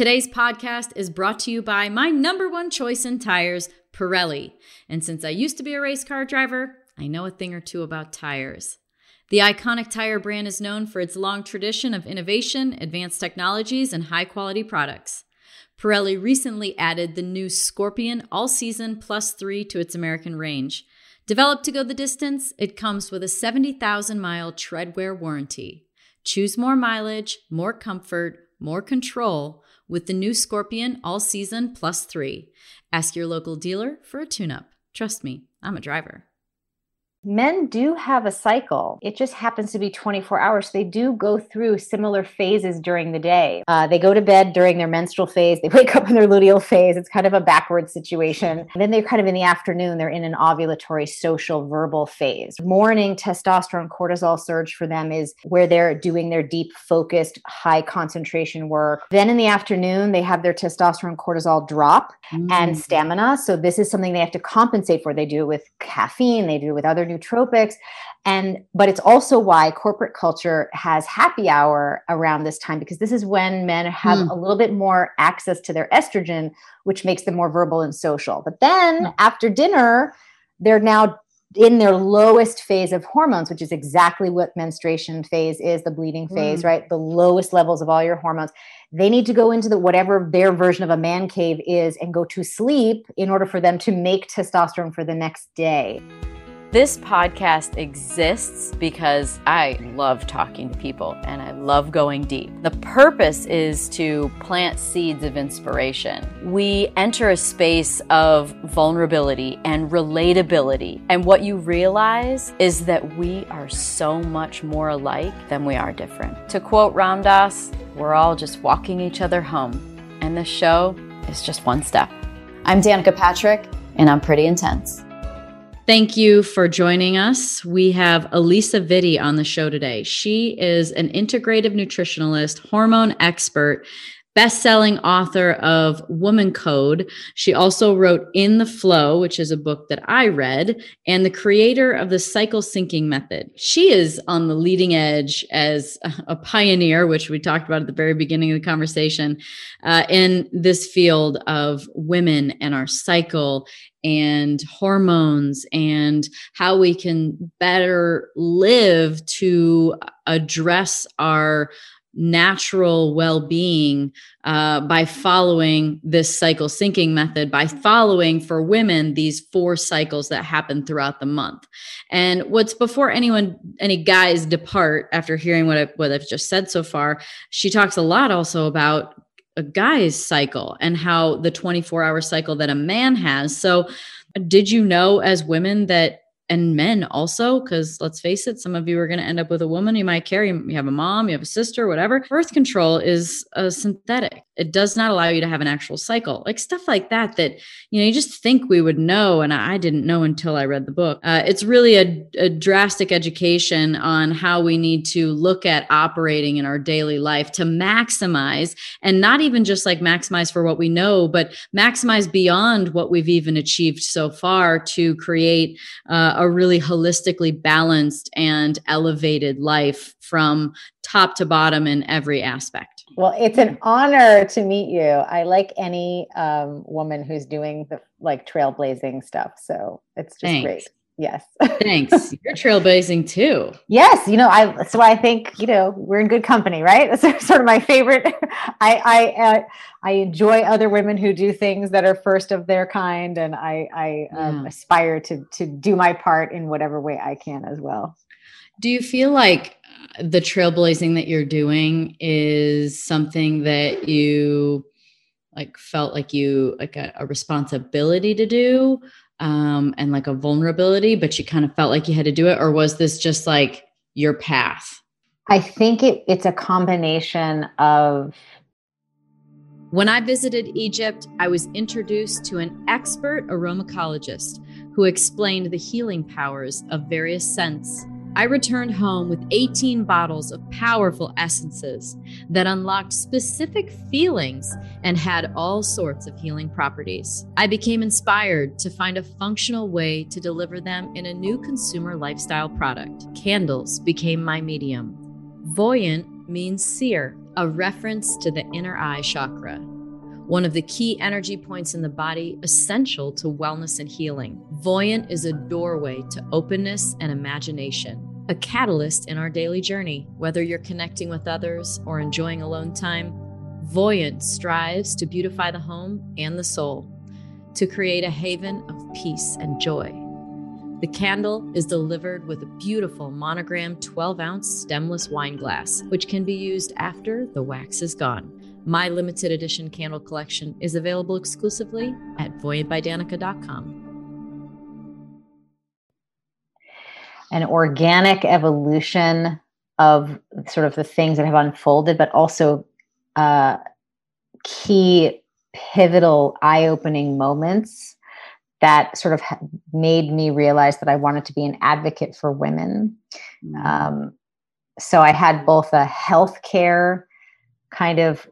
Today's podcast is brought to you by my number one choice in tires, Pirelli. And since I used to be a race car driver, I know a thing or two about tires. The iconic tire brand is known for its long tradition of innovation, advanced technologies, and high quality products. Pirelli recently added the new Scorpion All Season Plus 3 to its American range. Developed to go the distance, it comes with a 70,000 mile treadwear warranty. Choose more mileage, more comfort, more control with the new Scorpion All Season Plus 3. Ask your local dealer for a tune up. Trust me, I'm a driver. Men do have a cycle. It just happens to be 24 hours. They do go through similar phases during the day. Uh, they go to bed during their menstrual phase. They wake up in their luteal phase. It's kind of a backward situation. And then they're kind of in the afternoon, they're in an ovulatory, social, verbal phase. Morning testosterone cortisol surge for them is where they're doing their deep, focused, high concentration work. Then in the afternoon, they have their testosterone cortisol drop mm. and stamina. So this is something they have to compensate for. They do it with caffeine, they do it with other nootropics and but it's also why corporate culture has happy hour around this time because this is when men have mm. a little bit more access to their estrogen which makes them more verbal and social but then mm. after dinner they're now in their lowest phase of hormones, which is exactly what menstruation phase is, the bleeding phase, mm. right? The lowest levels of all your hormones. They need to go into the whatever their version of a man cave is and go to sleep in order for them to make testosterone for the next day. This podcast exists because I love talking to people and I love going deep. The purpose is to plant seeds of inspiration. We enter a space of vulnerability and relatability. And what you realize is that we are so much more alike than we are different. To quote Ram Dass, we're all just walking each other home. And this show is just one step. I'm Danica Patrick, and I'm pretty intense. Thank you for joining us. We have Alisa Vitti on the show today. She is an integrative nutritionalist, hormone expert, best-selling author of WomanCode. She also wrote In the Flow, which is a book that I read, and the creator of the cycle syncing method. She is on the leading edge as a pioneer, which we talked about at the very beginning of the conversation, uh, in this field of women and our cycle and hormones and how we can better live to address our natural well-being uh, by following this cycle syncing method by following for women these four cycles that happen throughout the month and what's before anyone any guys depart after hearing what, I, what i've just said so far she talks a lot also about a guy's cycle and how the 24 hour cycle that a man has. So, did you know as women that and men also, because let's face it, some of you are going to end up with a woman you might carry. You have a mom, you have a sister, whatever. Birth control is a synthetic. It does not allow you to have an actual cycle, like stuff like that. That you know, you just think we would know, and I didn't know until I read the book. Uh, it's really a, a drastic education on how we need to look at operating in our daily life to maximize, and not even just like maximize for what we know, but maximize beyond what we've even achieved so far to create. Uh, a really holistically balanced and elevated life from top to bottom in every aspect. Well, it's an honor to meet you. I like any um, woman who's doing the like trailblazing stuff. So it's just Thanks. great. Yes. Thanks. You're trailblazing too. Yes. You know, I, so I think, you know, we're in good company, right? That's sort of my favorite. I, I, uh, I enjoy other women who do things that are first of their kind. And I, I um, aspire to, to do my part in whatever way I can as well. Do you feel like the trailblazing that you're doing is something that you like felt like you like a, a responsibility to do um, and like a vulnerability, but you kind of felt like you had to do it? Or was this just like your path? I think it, it's a combination of. When I visited Egypt, I was introduced to an expert aromachologist who explained the healing powers of various scents I returned home with 18 bottles of powerful essences that unlocked specific feelings and had all sorts of healing properties. I became inspired to find a functional way to deliver them in a new consumer lifestyle product. Candles became my medium. Voyant means seer, a reference to the inner eye chakra, one of the key energy points in the body essential to wellness and healing. Voyant is a doorway to openness and imagination, a catalyst in our daily journey. Whether you're connecting with others or enjoying alone time, Voyant strives to beautify the home and the soul, to create a haven of peace and joy. The candle is delivered with a beautiful monogram 12 ounce stemless wine glass, which can be used after the wax is gone. My limited edition candle collection is available exclusively at voyantbydanica.com. An organic evolution of sort of the things that have unfolded, but also uh, key pivotal eye opening moments that sort of made me realize that I wanted to be an advocate for women. Mm-hmm. Um, so I had both a healthcare kind of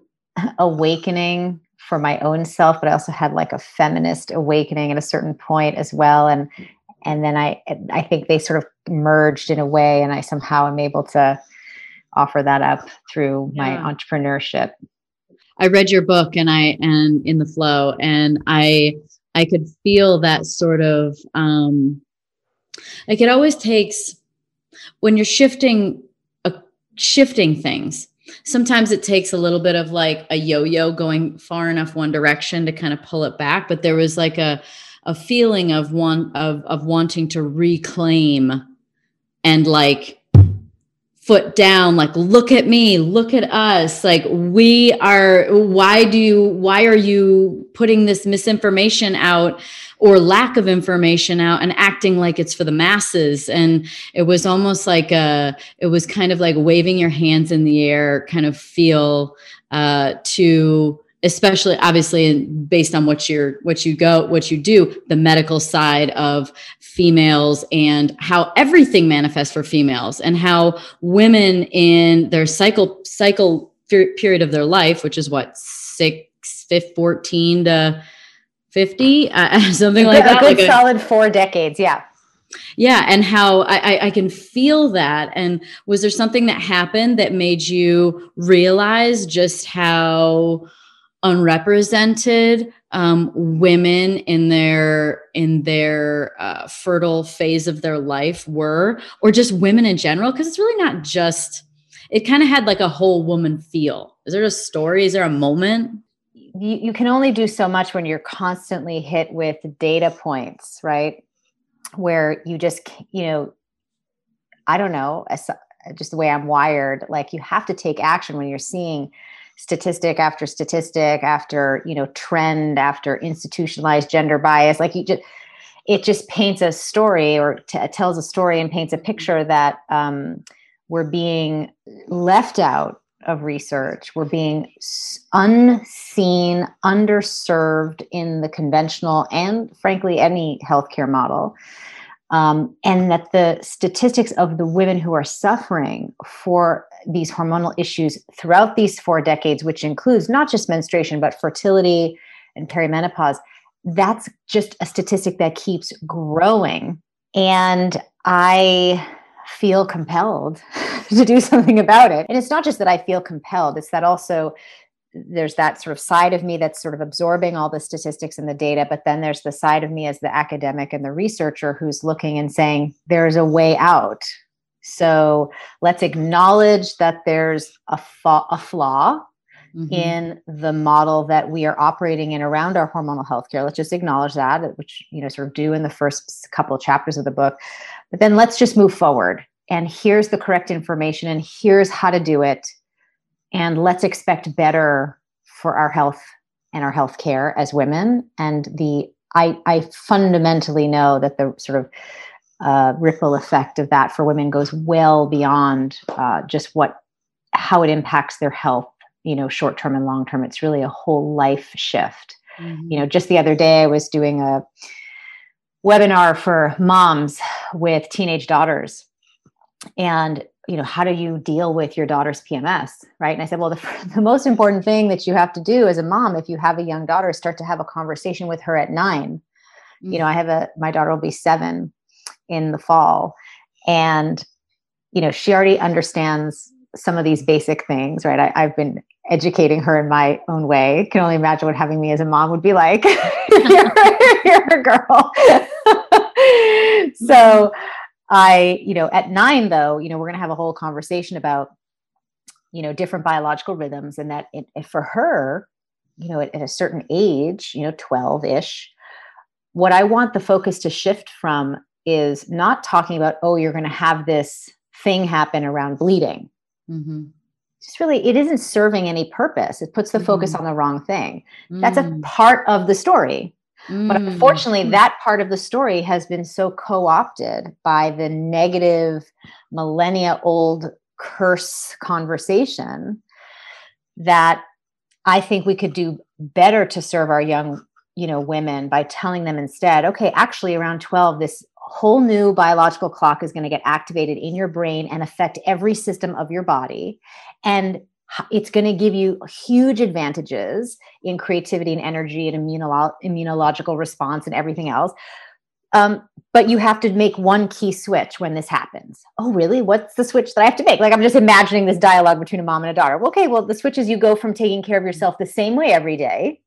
awakening for my own self, but I also had like a feminist awakening at a certain point as well. And and then I I think they sort of merged in a way, and I somehow am able to offer that up through yeah. my entrepreneurship. I read your book and I and in the flow and I I could feel that sort of um, like it always takes when you're shifting uh, shifting things sometimes it takes a little bit of like a yo-yo going far enough one direction to kind of pull it back but there was like a a feeling of one of of wanting to reclaim and like foot down like look at me look at us like we are why do you why are you putting this misinformation out or lack of information out and acting like it's for the masses. And it was almost like a it was kind of like waving your hands in the air kind of feel uh to especially obviously based on what you're what you go what you do the medical side of females and how everything manifests for females and how women in their cycle cycle period of their life which is what 6 14 to 50 uh, something like that a good like solid four decades yeah. Yeah and how I, I can feel that and was there something that happened that made you realize just how unrepresented um, women in their in their uh, fertile phase of their life were or just women in general? Because it's really not just it kind of had like a whole woman feel. Is there a story? Is there a moment you, you can only do so much when you're constantly hit with data points right? Where you just you know i don't know just the way i'm wired like you have to take action when you're seeing statistic after statistic after you know trend after institutionalized gender bias. Like you just it just paints a story or t- tells a story and paints a picture that um, we're being left out of research we're being unseen underserved in the conventional and frankly any healthcare model um, and that the statistics of the women who are suffering for these hormonal issues throughout these four decades, which includes not just menstruation, but fertility and perimenopause, that's just a statistic that keeps growing. And I feel compelled to do something about it. And it's not just that I feel compelled, it's that also there's that sort of side of me that's sort of absorbing all the statistics and the data but then there's the side of me as the academic and the researcher who's looking and saying there's a way out so let's acknowledge that there's a, fa- a flaw mm-hmm. in the model that we are operating in around our hormonal health care let's just acknowledge that which you know sort of do in the first couple of chapters of the book but then let's just move forward. And here's the correct information and here's how to do it. And let's expect better for our health and our health care as women. And the I, I fundamentally know that the sort of uh, ripple effect of that for women goes well beyond uh, just what how it impacts their health you know short term and long term it's really a whole life shift. Mm-hmm. you know just the other day i was doing a webinar for moms with teenage daughters and you know how do you deal with your daughter's pms right and i said well the, the most important thing that you have to do as a mom if you have a young daughter start to have a conversation with her at 9 mm-hmm. you know i have a my daughter will be seven in the fall and you know she already understands some of these basic things, right? I, have been educating her in my own way. Can only imagine what having me as a mom would be like. you're, you're a girl. so I, you know, at nine though, you know, we're going to have a whole conversation about, you know, different biological rhythms and that it, for her, you know, at, at a certain age, you know, 12 ish, what I want the focus to shift from is not talking about, oh, you're going to have this thing happen around bleeding. Mm-hmm. Just really, it isn't serving any purpose. It puts the mm-hmm. focus on the wrong thing. Mm-hmm. That's a mm. part of the story. But mm. unfortunately, that part of the story has been so co opted by the negative, millennia old curse conversation that I think we could do better to serve our young you know women by telling them instead okay actually around 12 this whole new biological clock is going to get activated in your brain and affect every system of your body. And it's going to give you huge advantages in creativity and energy and immunolo- immunological response and everything else. Um, but you have to make one key switch when this happens. Oh really? What's the switch that i have to make? Like i'm just imagining this dialogue between a mom and a daughter. Okay well the switch is you go from taking care of yourself the same way every day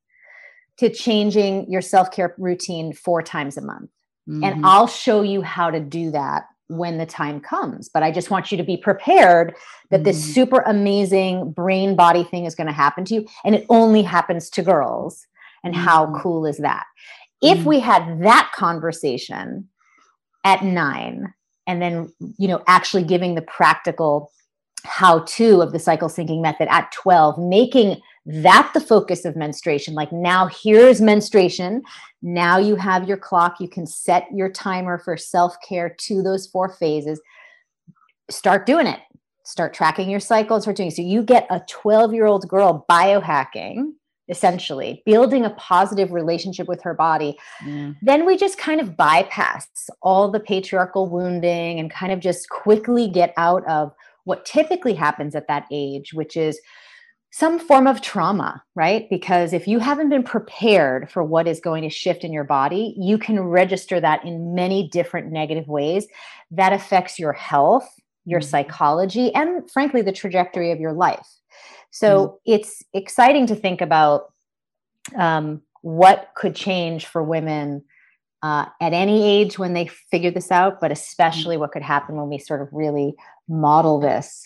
to changing your self-care routine four times a month Mm-hmm. And I'll show you how to do that when the time comes. But I just want you to be prepared that mm-hmm. this super amazing brain body thing is going to happen to you. And it only happens to girls. And mm-hmm. how cool is that? If mm-hmm. we had that conversation at nine, and then, you know, actually giving the practical how to of the cycle syncing method at 12, making that the focus of menstruation. Like now here's menstruation. Now you have your clock. You can set your timer for self-care to those four phases. Start doing it. Start tracking your cycles start doing it. so you get a 12 year old girl biohacking essentially building a positive relationship with her body. Yeah. then we just kind of bypass all the patriarchal wounding and kind of just quickly get out of what typically happens at that age which is some form of trauma, right? Because if you haven't been prepared for what is going to shift in your body, you can register that in many different negative ways that affects your health, your mm-hmm. psychology, and frankly, the trajectory of your life. So mm-hmm. it's exciting to think about um, what could change for women uh, at any age when they figure this out, but especially what could happen when we sort of really model this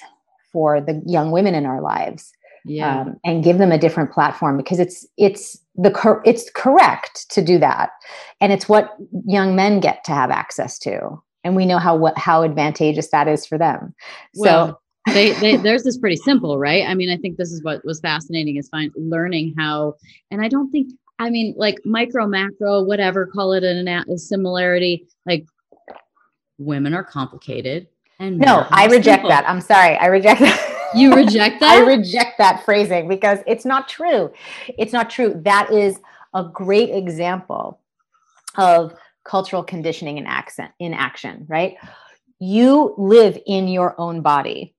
for the young women in our lives yeah. Um, and give them a different platform because it's it's the cor- it's correct to do that. And it's what young men get to have access to. And we know how what how advantageous that is for them. Well, so they, they there's this pretty simple right? I mean i think this is what was fascinating is fine learning how and i don't think i mean like micro macro whatever call it an a similarity like women are complicated and no i reject simple. that. I'm sorry. I reject that you reject that? I reject that phrasing because it's not true. It's not true. That is a great example of cultural conditioning in accent in action, right? You live in your own body,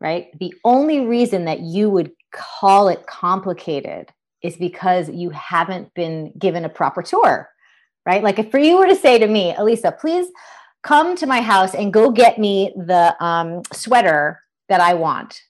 right? The only reason that you would call it complicated is because you haven't been given a proper tour, right? Like if for you were to say to me, Alisa, please come to my house and go get me the um, sweater that I want.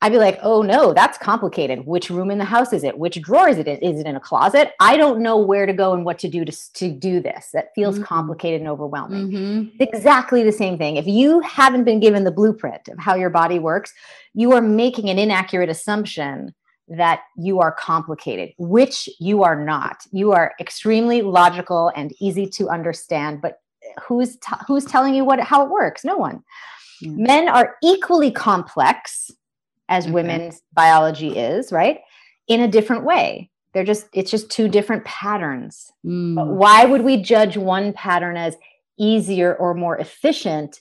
I'd be like, oh no, that's complicated. Which room in the house is it? Which drawer is it in? Is it in a closet? I don't know where to go and what to do to, to do this. That feels mm-hmm. complicated and overwhelming. Mm-hmm. Exactly the same thing. If you haven't been given the blueprint of how your body works, you are making an inaccurate assumption that you are complicated, which you are not. You are extremely logical and easy to understand, but who's t- who's telling you what how it works? No one. Yeah. Men are equally complex as okay. women's biology is, right? In a different way. They're just, it's just two different patterns. Mm. But why would we judge one pattern as easier or more efficient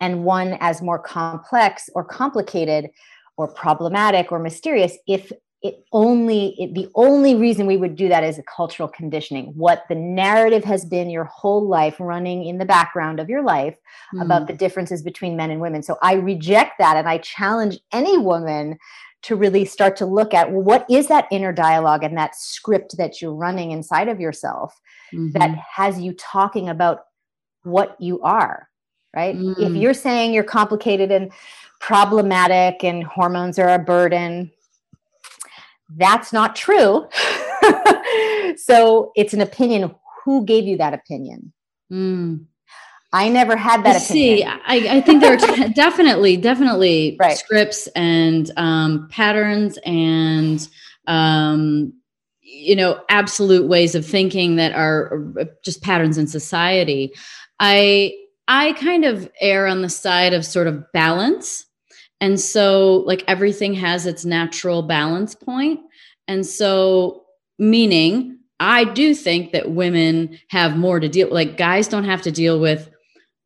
and one as more complex or complicated or problematic or mysterious if it only it, the only reason we would do that is a cultural conditioning what the narrative has been your whole life running in the background of your life mm. about the differences between men and women so i reject that and i challenge any woman to really start to look at well, what is that inner dialogue and that script that you're running inside of yourself mm-hmm. that has you talking about what you are right? Mm. If you're saying you're complicated and problematic and hormones are a burden, that's not true. so it's an opinion. Who gave you that opinion? Mm. I never had that. See, I, I think there are definitely, definitely right. scripts and um, patterns and um, you know absolute ways of thinking that are just patterns in society. I I kind of err on the side of sort of balance, and so like everything has its natural balance point. and so meaning I do think that women have more to deal like guys don't have to deal with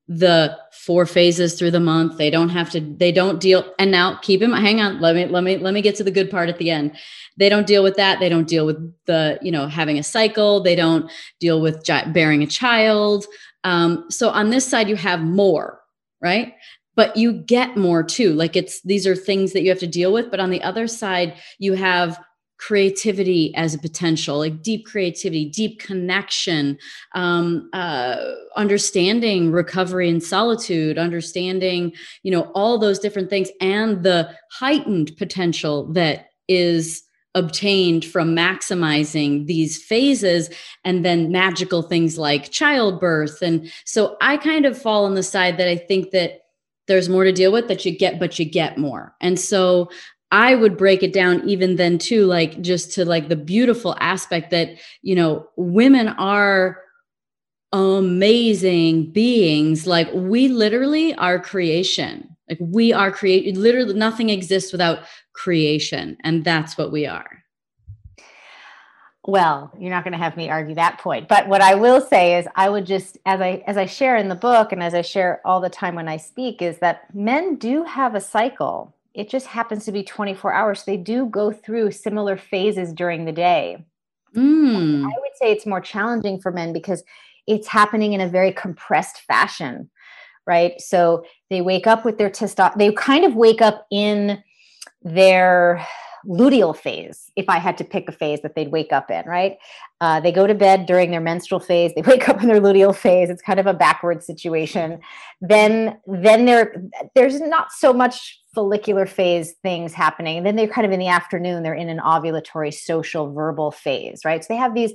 the four phases through the month. They don't have to they don't deal and now keep him hang on let me let me let me get to the good part at the end. They don't deal with that. They don't deal with the you know having a cycle. They don't deal with bearing a child. Um, so on this side you have more right but you get more too. Like it's these are things that you have to deal with but on the other side you have creativity as a potential like deep creativity deep connection um, uh, understanding recovery and solitude understanding you know all those different things and the heightened potential that is obtained from maximizing these phases and then magical things like childbirth. And so i kind of fall on the side that i think that there's more to deal with that you get but you get more and so I would break it down even then too, like just to like the beautiful aspect that, you know, women are amazing beings. Like we literally are creation. Like we are create literally nothing exists without creation. And that's what we are. Well, you're not going to have me argue that point. But what I will say is I would just as I as I share in the book and as I share all the time when I speak is that men do have a cycle it just happens to be 24 hours. They do go through similar phases during the day. Mm. I would say it's more challenging for men because it's happening in a very compressed fashion, right? So they wake up with their testosterone, they kind of wake up in their luteal phase if i had to pick a phase that they'd wake up in right? Uh, they go to bed during their menstrual phase they wake up in their luteal phase it's kind of a backward situation. Then then there there's not so much follicular phase things happening and then they're kind of in the afternoon they're in an ovulatory social verbal phase right? So they have these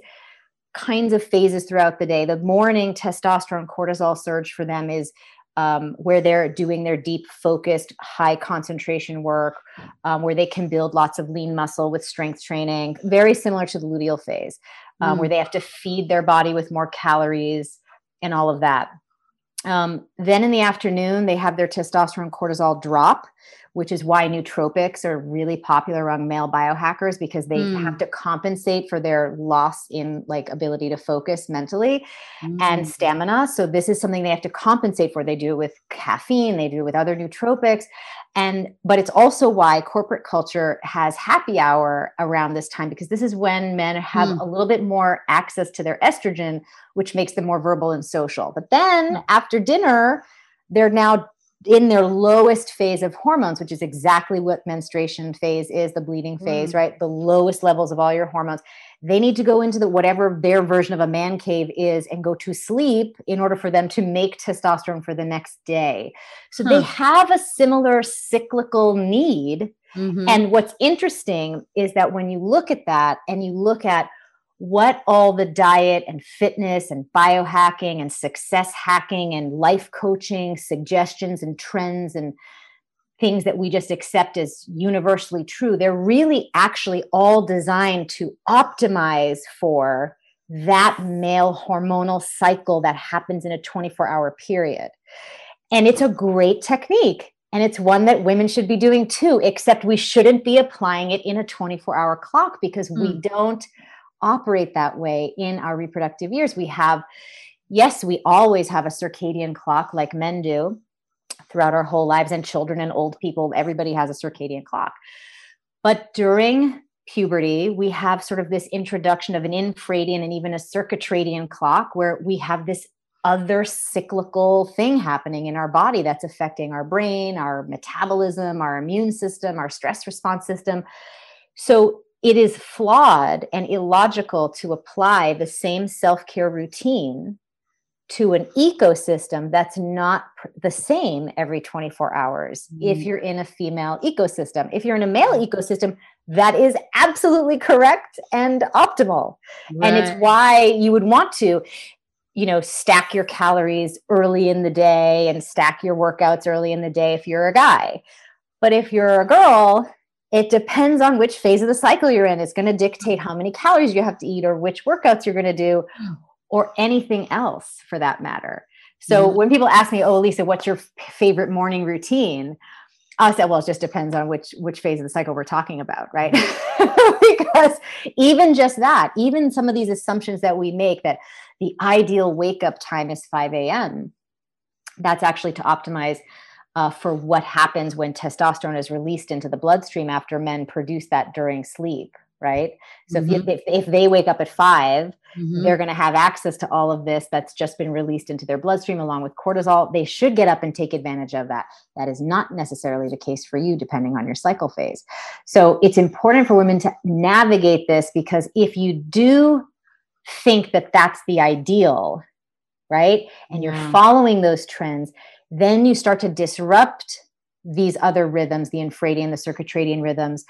kinds of phases throughout the day. The morning testosterone cortisol surge for them is um, where they're doing their deep focused high concentration work um, where they can build lots of lean muscle with strength training very similar to the luteal phase um, mm. where they have to feed their body with more calories and all of that um, then in the afternoon they have their testosterone cortisol drop which is why nootropics are really popular among male biohackers because they mm. have to compensate for their loss in like ability to focus mentally mm. and stamina. So this is something they have to compensate for. They do it with caffeine, they do it with other nootropics. And but it's also why corporate culture has happy hour around this time because this is when men have mm. a little bit more access to their estrogen, which makes them more verbal and social. But then after dinner, they're now in their lowest phase of hormones, which is exactly what menstruation phase is, the bleeding phase, mm. right? The lowest levels of all your hormones. They need to go into the whatever their version of a man cave is and go to sleep in order for them to make testosterone for the next day. So huh. they have a similar cyclical need. Mm-hmm. And what's interesting is that when you look at that and you look at what all the diet and fitness and biohacking and success hacking and life coaching suggestions and trends and things that we just accept as universally true, they're really actually all designed to optimize for that male hormonal cycle that happens in a 24 hour period. And it's a great technique. And it's one that women should be doing too, except we shouldn't be applying it in a 24 hour clock because mm. we don't operate that way in our reproductive years. We have, yes, we always have a circadian clock like men do throughout our whole lives, and children and old people, everybody has a circadian clock. But during puberty, we have sort of this introduction of an infradian and even a circadian clock where we have this other cyclical thing happening in our body that's affecting our brain, our metabolism, our immune system, our stress response system. So it is flawed and illogical to apply the same self care routine to an ecosystem that's not the same every 24 hours mm. if you're in a female ecosystem. If you're in a male ecosystem, that is absolutely correct and optimal. Right. And it's why you would want to you know stack your calories early in the day and stack your workouts early in the day if you're a guy. But if you're a girl, it depends on which phase of the cycle you're in. It's going to dictate how many calories you have to eat or which workouts you're going to do or anything else for that matter. So mm-hmm. when people ask me, "Oh, Lisa, what's your favorite morning routine?" I say, "Well, it just depends on which which phase of the cycle we're talking about, right?" because even just that, even some of these assumptions that we make that the ideal wake up time is 5 a.m. That's actually to optimize uh, for what happens when testosterone is released into the bloodstream after men produce that during sleep, right? So mm-hmm. if, if, if, they wake up at 5 mm-hmm. they're going to have access to all of this that's just been released into their bloodstream along with cortisol. They should get up and take advantage of that. That is not necessarily the case for you, depending on your cycle phase. So it's important for women to navigate this because if you do think that that's the ideal, right, and you're following those trends, then you start to disrupt these other rhythms, the infradian, the circadian rhythms,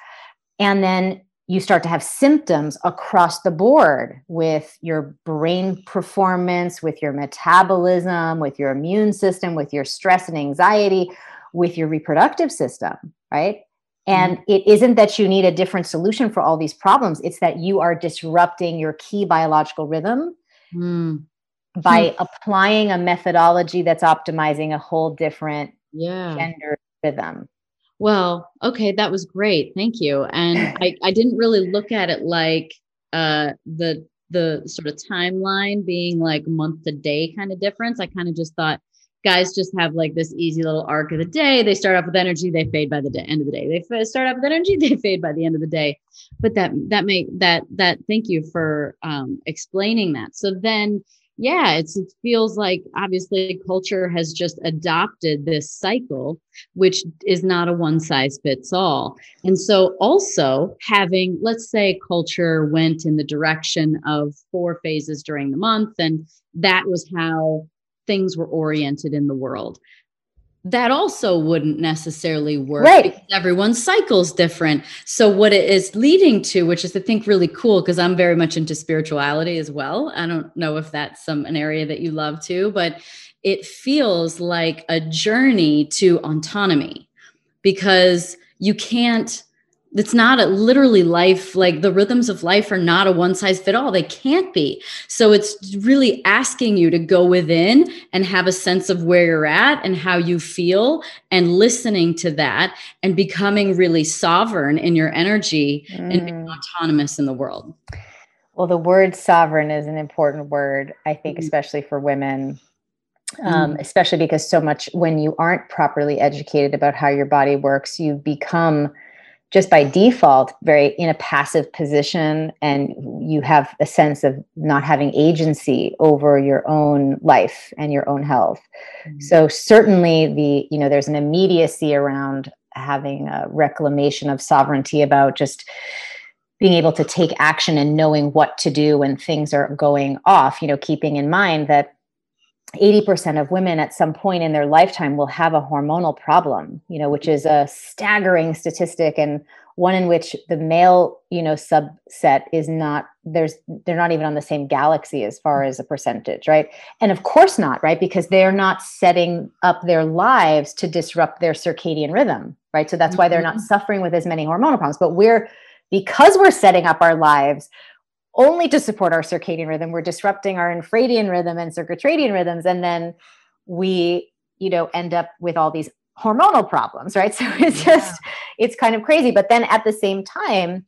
and then you start to have symptoms across the board with your brain performance, with your metabolism, with your immune system, with your stress and anxiety, with your reproductive system, right? And mm-hmm. it isn't that you need a different solution for all these problems, it's that you are disrupting your key biological rhythm mm. By hmm. applying a methodology that's optimizing a whole different yeah. gender rhythm. Well, okay, that was great. Thank you. And I, I didn't really look at it like uh, the the sort of timeline being like month to day kind of difference. I kind of just thought guys just have like this easy little arc of the day. They start off with energy, they fade by the day, end of the day. They start off with energy, they fade by the end of the day. But that that make that that thank you for um, explaining that. So then yeah, it's, it feels like obviously culture has just adopted this cycle, which is not a one size fits all. And so, also having, let's say, culture went in the direction of four phases during the month, and that was how things were oriented in the world that also wouldn't necessarily work right. because everyone's cycle's different. So what it is leading to, which is I think really cool because I'm very much into spirituality as well. I don't know if that's some an area that you love too, but it feels like a journey to autonomy because you can't it's not a literally life like the rhythms of life are not a one size fit all they can't be so it's really asking you to go within and have a sense of where you're at and how you feel and listening to that and becoming really sovereign in your energy mm. and being autonomous in the world well the word sovereign is an important word i think mm-hmm. especially for women um, mm. especially because so much when you aren't properly educated about how your body works you become just by default very in a passive position and you have a sense of not having agency over your own life and your own health mm-hmm. so certainly the you know there's an immediacy around having a reclamation of sovereignty about just being able to take action and knowing what to do when things are going off you know keeping in mind that 80% of women at some point in their lifetime will have a hormonal problem you know which is a staggering statistic and one in which the male you know subset is not there's they're not even on the same galaxy as far as a percentage right? And of course not right? Because they're not setting up their lives to disrupt their circadian rhythm right? So that's why they're not mm-hmm. suffering with as many hormonal problems. But we're because we're setting up our lives only to support our circadian rhythm. We're disrupting our infradian rhythm and circadian rhythms and then we you know end up with all these hormonal problems right? So it's yeah. just it's kind of crazy. But then at the same time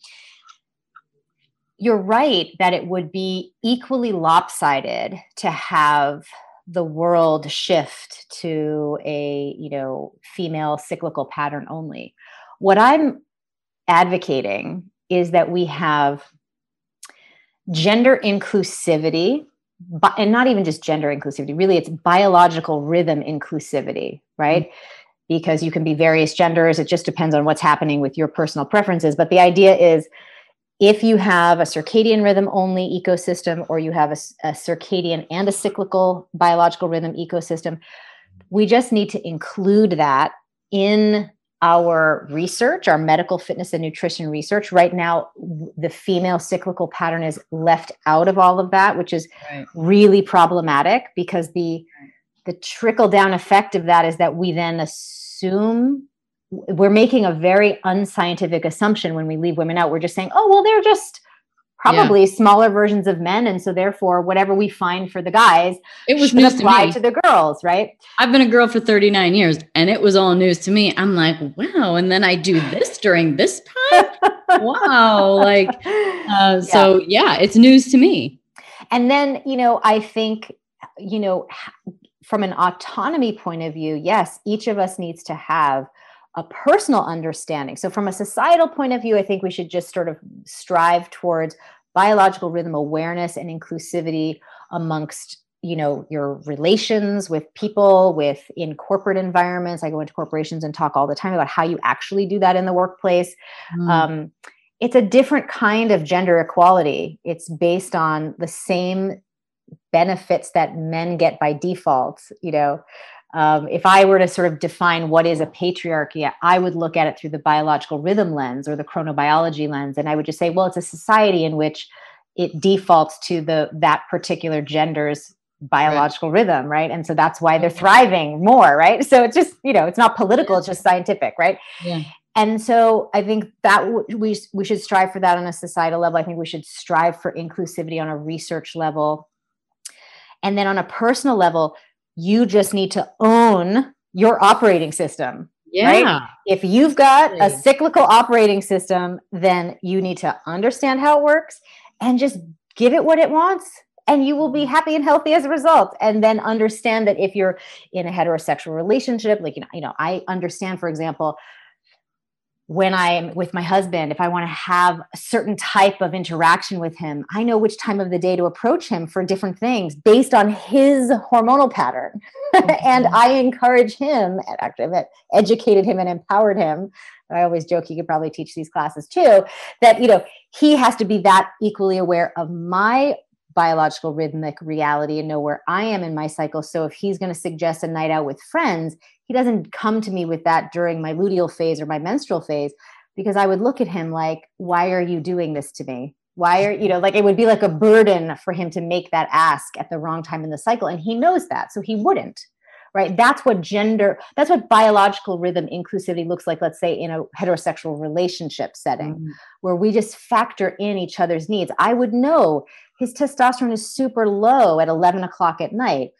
you're right that it would be equally lopsided to have the world shift to a you know female cyclical pattern only. What i'm advocating is that we have gender inclusivity but and not even just gender inclusivity really it's biological rhythm inclusivity right mm-hmm. because you can be various genders it just depends on what's happening with your personal preferences but the idea is if you have a circadian rhythm only ecosystem or you have a, a, circadian and a cyclical biological rhythm ecosystem we just need to include that in our research our medical fitness and nutrition research right now the female cyclical pattern is left out of all of that which is right. really problematic because the the trickle down effect of that is that we then assume we're making a very unscientific assumption when we leave women out. We're just saying, oh, well, they're just probably yeah. smaller versions of men. And so therefore, whatever we find for the guys, it was news apply to, to, the girls, right? I've been a girl for 39 years and it was all news to me. I'm like, wow. And then I do this during this time. wow. Like, uh, so yeah, it's news to me. And then, you know, I think, you know, from an autonomy point of view, yes, each of us needs to have a personal understanding. So, from a societal point of view, I think we should just sort of strive towards biological rhythm awareness and inclusivity amongst you know your relations with people with in corporate environments. I go into corporations and talk all the time about how you actually do that in the workplace. Mm. um, it's a different kind of gender equality. It's based on the same benefits that men get by default you know um, if I were to sort of define what is a patriarchy, I would look at it through the biological rhythm lens or the chronobiology lens, and I would just say, well, it's a society in which it defaults to the that particular gender's biological right. rhythm, right? And so that's why they're thriving more, right? So it's just you know, it's not political; it's just scientific, right? Yeah. And so I think that w- we we should strive for that on a societal level. I think we should strive for inclusivity on a research level. And then on a personal level, you just need to own your operating system. Yeah. Right? If you've got a cyclical operating system, then you need to understand how it works and just give it what it wants and you will be mm-hmm. happy and healthy as a result and then understand that if you're in a heterosexual relationship like you know, you know i understand for example when I'm with my husband, if I want to have a certain type of interaction with him, I know which time of the day to approach him for different things based on his hormonal pattern. Mm-hmm. and I encourage him, and actually, I've educated him and empowered him. I always joke he could probably teach these classes too, that, you know, he has to be that equally aware of my biological rhythmic reality and know where I am in my cycle. So if he's going to suggest a night out with friends, he doesn't come to me with that during my luteal phase or my menstrual phase because I would look at him like, why are you doing this to me? Why are, you know, like it would be like a burden for him to make that ask at the wrong time in the cycle. And he knows that. So he wouldn't, right? That's what gender, that's what biological rhythm inclusivity looks like, let's say in a heterosexual relationship setting, mm. where we just factor in each other's needs. I would know his testosterone is super low at 11 o'clock at night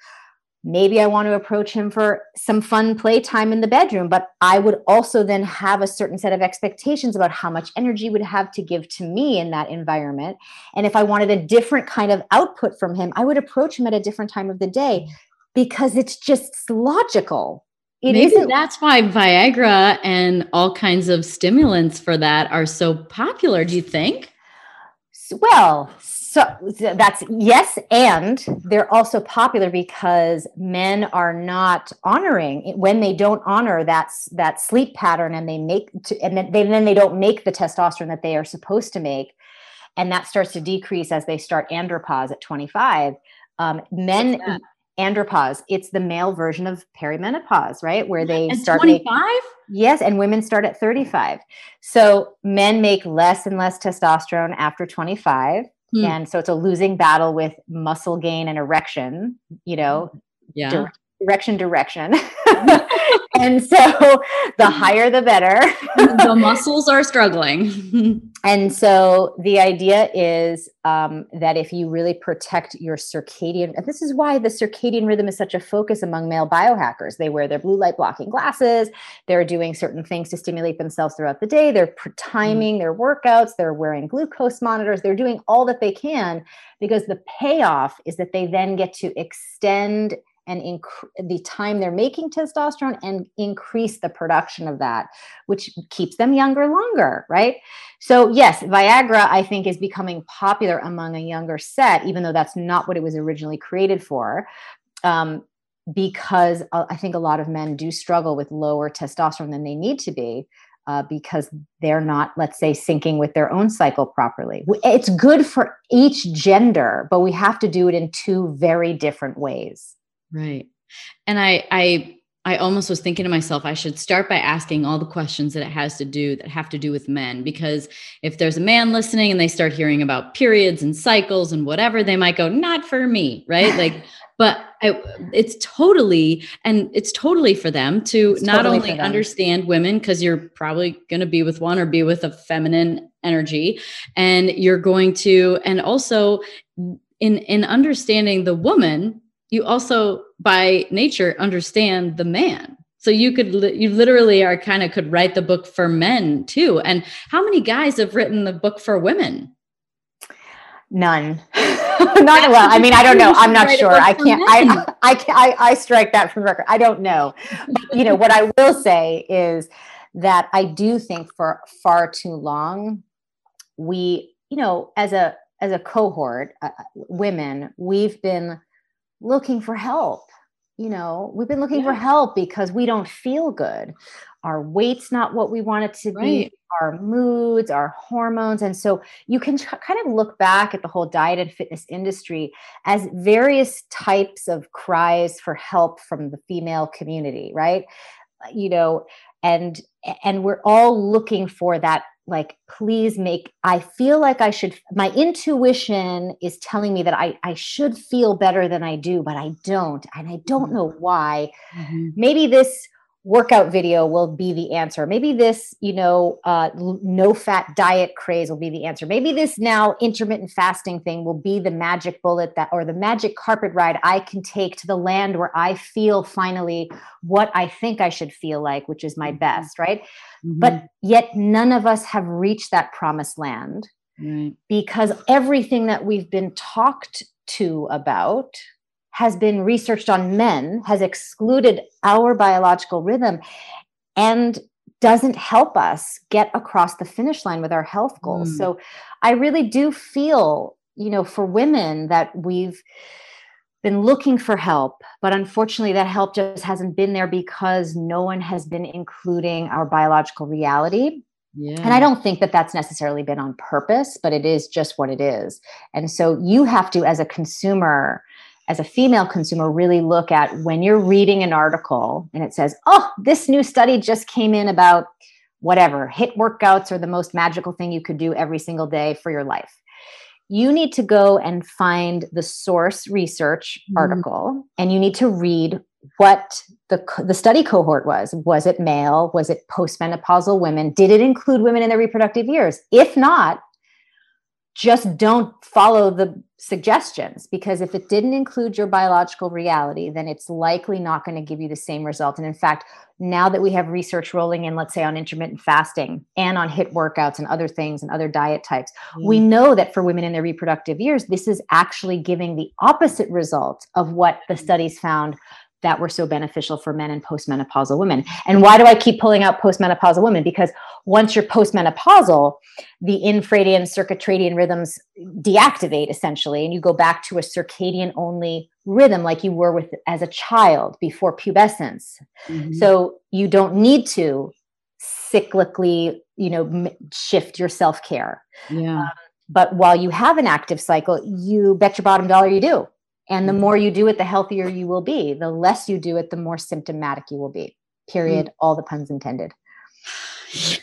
maybe I want to approach him for some fun playtime in the bedroom, but I would also then have a certain set of expectations about how much energy would have to give to me in that environment. And if I wanted a different kind of output from him, I would approach him at a different time of the day because it's just logical. It Maybe isn't- that's why Viagra and all kinds of stimulants for that are so popular. Do you think? Well, so that's yes, and they're also popular because men are not honoring when they don't honor that that sleep pattern, and they make to, and then they, then they don't make the testosterone that they are supposed to make, and that starts to decrease as they start andropause at 25. Um, men andropause it's the male version of perimenopause right where they at start 25 yes and women start at 35 so men make less and less testosterone after 25 Hmm. And so it's a losing battle with muscle gain and erection, you know, yeah. Direction, direction. and so the higher the better. the muscles are struggling. and so the idea is um, that if you really protect your circadian, and this is why the circadian rhythm is such a focus among male biohackers. They wear their blue light blocking glasses. They're doing certain things to stimulate themselves throughout the day. They're mm. timing mm. their workouts. They're wearing glucose monitors. They're doing all that they can because the payoff is that they then get to extend and inc- the time they're making testosterone and increase the production of that, which keeps them younger longer, right? So, yes, Viagra, I think, is becoming popular among a younger set, even though that's not what it was originally created for. Um, because uh, I think a lot of men do struggle with lower testosterone than they need to be. uh, because they're not, let's say, syncing with their own cycle properly. It's good for each gender, but we have to do it in two very different ways. Right. And I, I, I almost was thinking to myself, I should start by asking all the questions that it has to do that have to do with men. Because if there's a man listening and they start hearing about periods and cycles and whatever, they might go, not for me, right? Like, but I, it's totally, and it's totally for them to it's not totally only understand women, because you're probably going to be with one or be with a feminine energy. And you're going to, and also in, in understanding the woman, you also by nature understand the man. So you could you literally are kind of could write the book for men too. And how many guys have written the book for women? None. Not well i mean i don't know. i'm not sure. i can't I, I i i strike that from record. I don't know. But, you know what i will say is that i do think for far too long we you know as a as a cohort uh, women we've been looking for help. You know, we've been looking yeah. for help because we don't feel good. Our weight's not what we want it to right. be, our moods, our hormones. And so you can kind of look back at the whole diet and fitness industry as various types of cries for help from the female community, right? You know, and and we're all looking for that like please make i feel like i should my intuition is telling me that i i should feel better than i do but i don't and i don't mm-hmm. know why mm-hmm. maybe this workout video will be the answer. Maybe this, you know, uh, no fat diet craze will be the answer. Maybe this now intermittent fasting thing will be the magic bullet that, or the magic carpet ride I can take to the land where I feel finally what I think I should feel like, which is my mm-hmm. best, right? Mm-hmm. But yet none of us have reached that promised land right. because everything that we've been talked to about has been researched on men, has excluded our biological rhythm, and doesn't help us get across the finish line with our health goals. Mm. So I really do feel, you know, for women that we've been looking for help, but unfortunately, that help just hasn't been there because no one has been including our biological reality. Yeah. And I don't think that that's necessarily been on purpose, but it is just what it is. And so you have to, as a consumer, as a female consumer really look at when you're reading an article and it says, oh, this new study just came in about whatever, HIIT workouts are the most magical thing you could do every single day for your life. You need to go and find the source research mm-hmm. article and you need to read what the, the study cohort was. Was it male? Was it postmenopausal women? Did it include women in their reproductive years? If not, just don't follow the suggestions because if it didn't include your biological reality, then it's likely not going to give you the same result. And in fact, now that we have research rolling in, let's say on intermittent fasting and on HIIT workouts and other things and other diet types, mm. we know that for women in their reproductive years, this is actually giving the opposite result of what the studies found that were so beneficial for men and postmenopausal women. And why do I keep pulling out postmenopausal women? Because once you're postmenopausal, the infradian circadian rhythms deactivate essentially, and you go back to a circadian only rhythm like you were with as a child before pubescence. Mm-hmm. So you don't need to cyclically, you know, shift your self care. Yeah. Um, but while you have an active cycle, you bet your bottom dollar you do and the mm. more you do it, the healthier you will be. The less you do it, the more symptomatic you will be. Period. Mm. All the puns intended.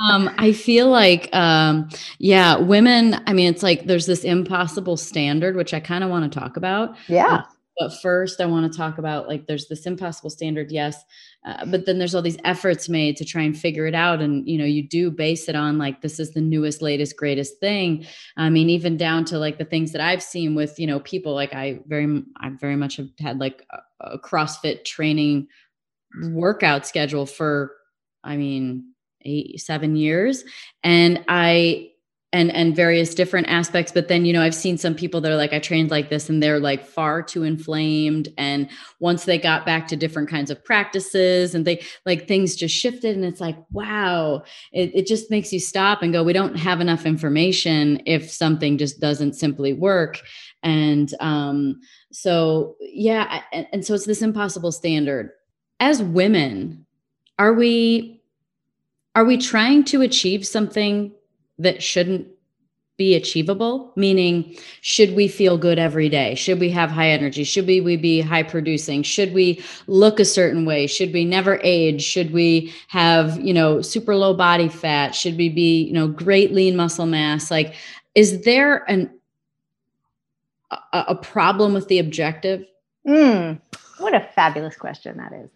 um, I feel like, um, yeah, women, I mean, it's like there's this impossible standard, which I kind of want to talk about. Yeah. Uh, but first, I want to talk about like there's this impossible standard, yes, uh, but then there's all these efforts made to try and figure it out, and you know you do base it on like this is the newest, latest, greatest thing. I mean, even down to like the things that I've seen with you know people like I very I very much have had like a, a CrossFit training workout schedule for I mean eight seven years, and I and and various different aspects but then you know i've seen some people that are like i trained like this and they're like far too inflamed and once they got back to different kinds of practices and they like things just shifted and it's like wow. It, it just makes you stop and go we don't have enough information if something just doesn't simply work. And um so yeah and, and so it's this impossible standard. As women are we are we trying to achieve something that shouldn't be achievable meaning should we feel good every day? Should we have high energy? Should we, we be high producing? Should we look a certain way? Should we never age? Should we have you know super low body fat? Should we be you know great lean muscle mass? Like is there an a, a problem with the objective? Mm, what a fabulous question that is.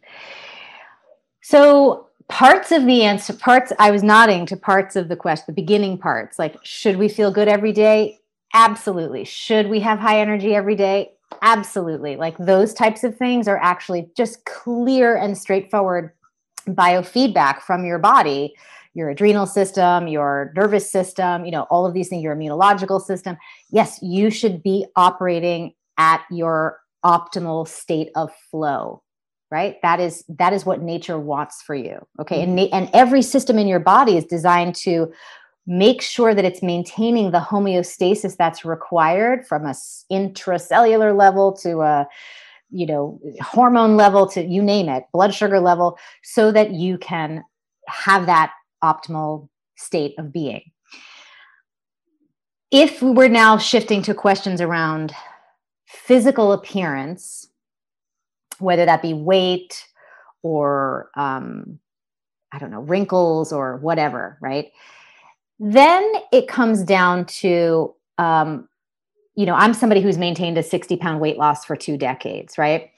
So parts of the answer parts i was nodding to parts of the question the beginning parts like should we feel good every day? Absolutely. Should we have high energy every day? Absolutely. Like those types of things are actually just clear and straightforward biofeedback from your body your adrenal system your nervous system you know all of these things your immunological system. Yes you should be operating at your optimal state of flow right? That is that is what nature wants for you okay? Mm-hmm. and and every system in your body is designed to make sure that it's maintaining the homeostasis that's required from a intracellular level to a you know hormone level to you name it blood sugar level so that you can have that optimal state of being. If we were now shifting to questions around physical appearance whether that be weight or um, I don't know, wrinkles or whatever, right? Then it comes down to, um, you know, I'm somebody who's maintained a 60 pound weight loss for two decades, right?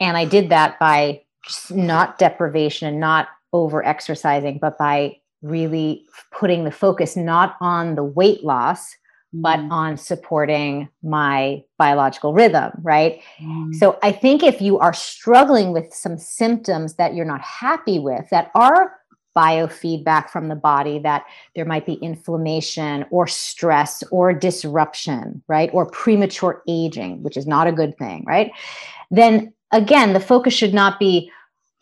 And I did that by not deprivation, and not over exercising, but by really putting the focus not on the weight loss, but mm. on supporting my biological rhythm, right? Mm. So I think if you are struggling with some symptoms that you're not happy with that are biofeedback from the body that there might be inflammation or stress or disruption, right? Or premature aging, which is not a good thing, right? Then again, the focus should not be,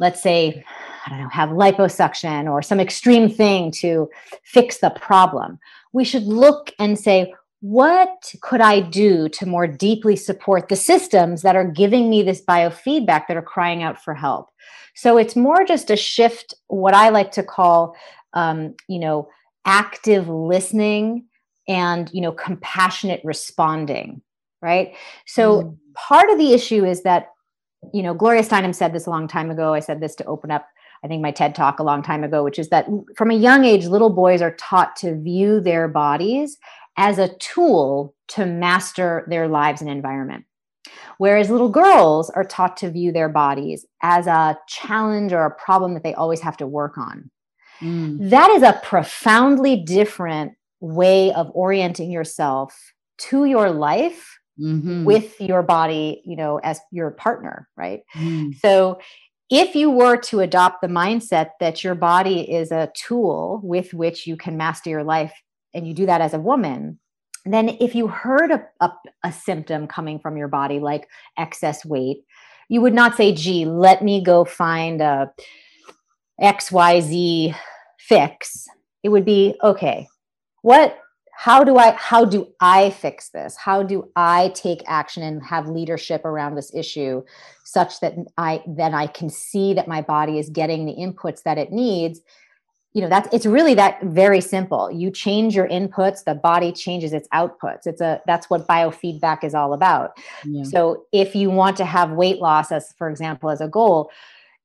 let's say, I don't know, have liposuction or some extreme thing to fix the problem. We should look and say, what could I do to more deeply support the systems that are giving me this biofeedback that are crying out for help? So it's more just a shift, what I like to call, um, you know, active listening and, you know, compassionate responding, right? So mm. part of the issue is that, you know, Gloria Steinem said this a long time ago. I said this to open up I think my TED talk a long time ago, which is that from a young age, little boys are taught to view their bodies as a tool to master their lives and environment. Whereas little girls are taught to view their bodies as a challenge or a problem that they always have to work on. Mm. That is a profoundly different way of orienting yourself to your life mm-hmm. with your body, you know, as your partner, right? Mm. So if you were to adopt the mindset that your body is a tool with which you can master your life and you do that as a woman, then if you heard a, a, a, symptom coming from your body like excess weight, you would not say, gee, let me go find a XYZ fix. It would be, okay, what how do i how do i fix this how do i take action and have leadership around this issue such that i then i can see that my body is getting the inputs that it needs you know that's it's really that very simple. You change your inputs the body changes its outputs. It's a that's what biofeedback is all about. Yeah. so if you want to have weight loss as for example as a goal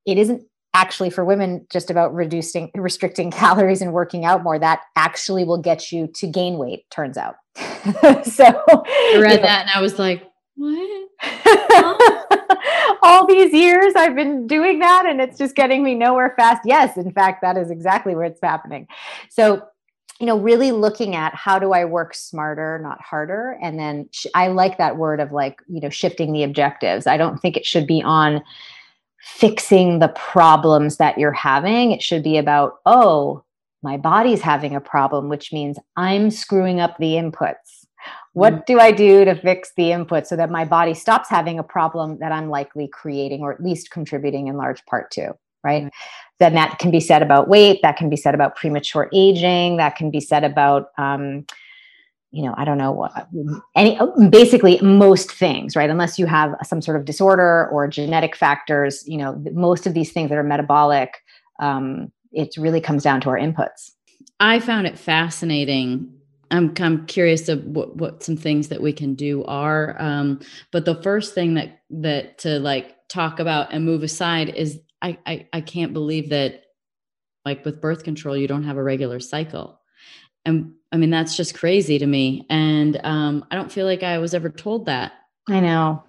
it isn't actually for women just about reducing restricting calories and working out more. That actually will get you to gain weight turns out. So i read you know, that and i was like what all these years I've been doing that and it's just getting me nowhere fast. Yes, in fact, that is exactly where it's happening. So, you know, really looking at how do I work smarter, not harder? And then sh- I like that word of like, you know, shifting the objectives. I don't think it should be on fixing the problems that you're having. It should be about, oh, my body's having a problem, which means I'm screwing up the inputs what mm. do I do to fix the input so that my body stops having a problem that I'm likely creating or at least contributing in large part to? Right. Mm. Then that can be said about weight, that can be said about premature aging, that can be said about, um, you know, I don't know what, any, basically most things, right? Unless you have some sort of disorder or genetic factors, you know, most of these things that are metabolic um, it really comes down to our inputs. I found it fascinating. I'm, I'm curious of what, what some things that we can do are. Um, but the first thing that that to like talk about and move aside is I, I I can't believe that like with birth control you don't have a regular cycle, and I mean that's just crazy to me. And um, I don't feel like I was ever told that. I know,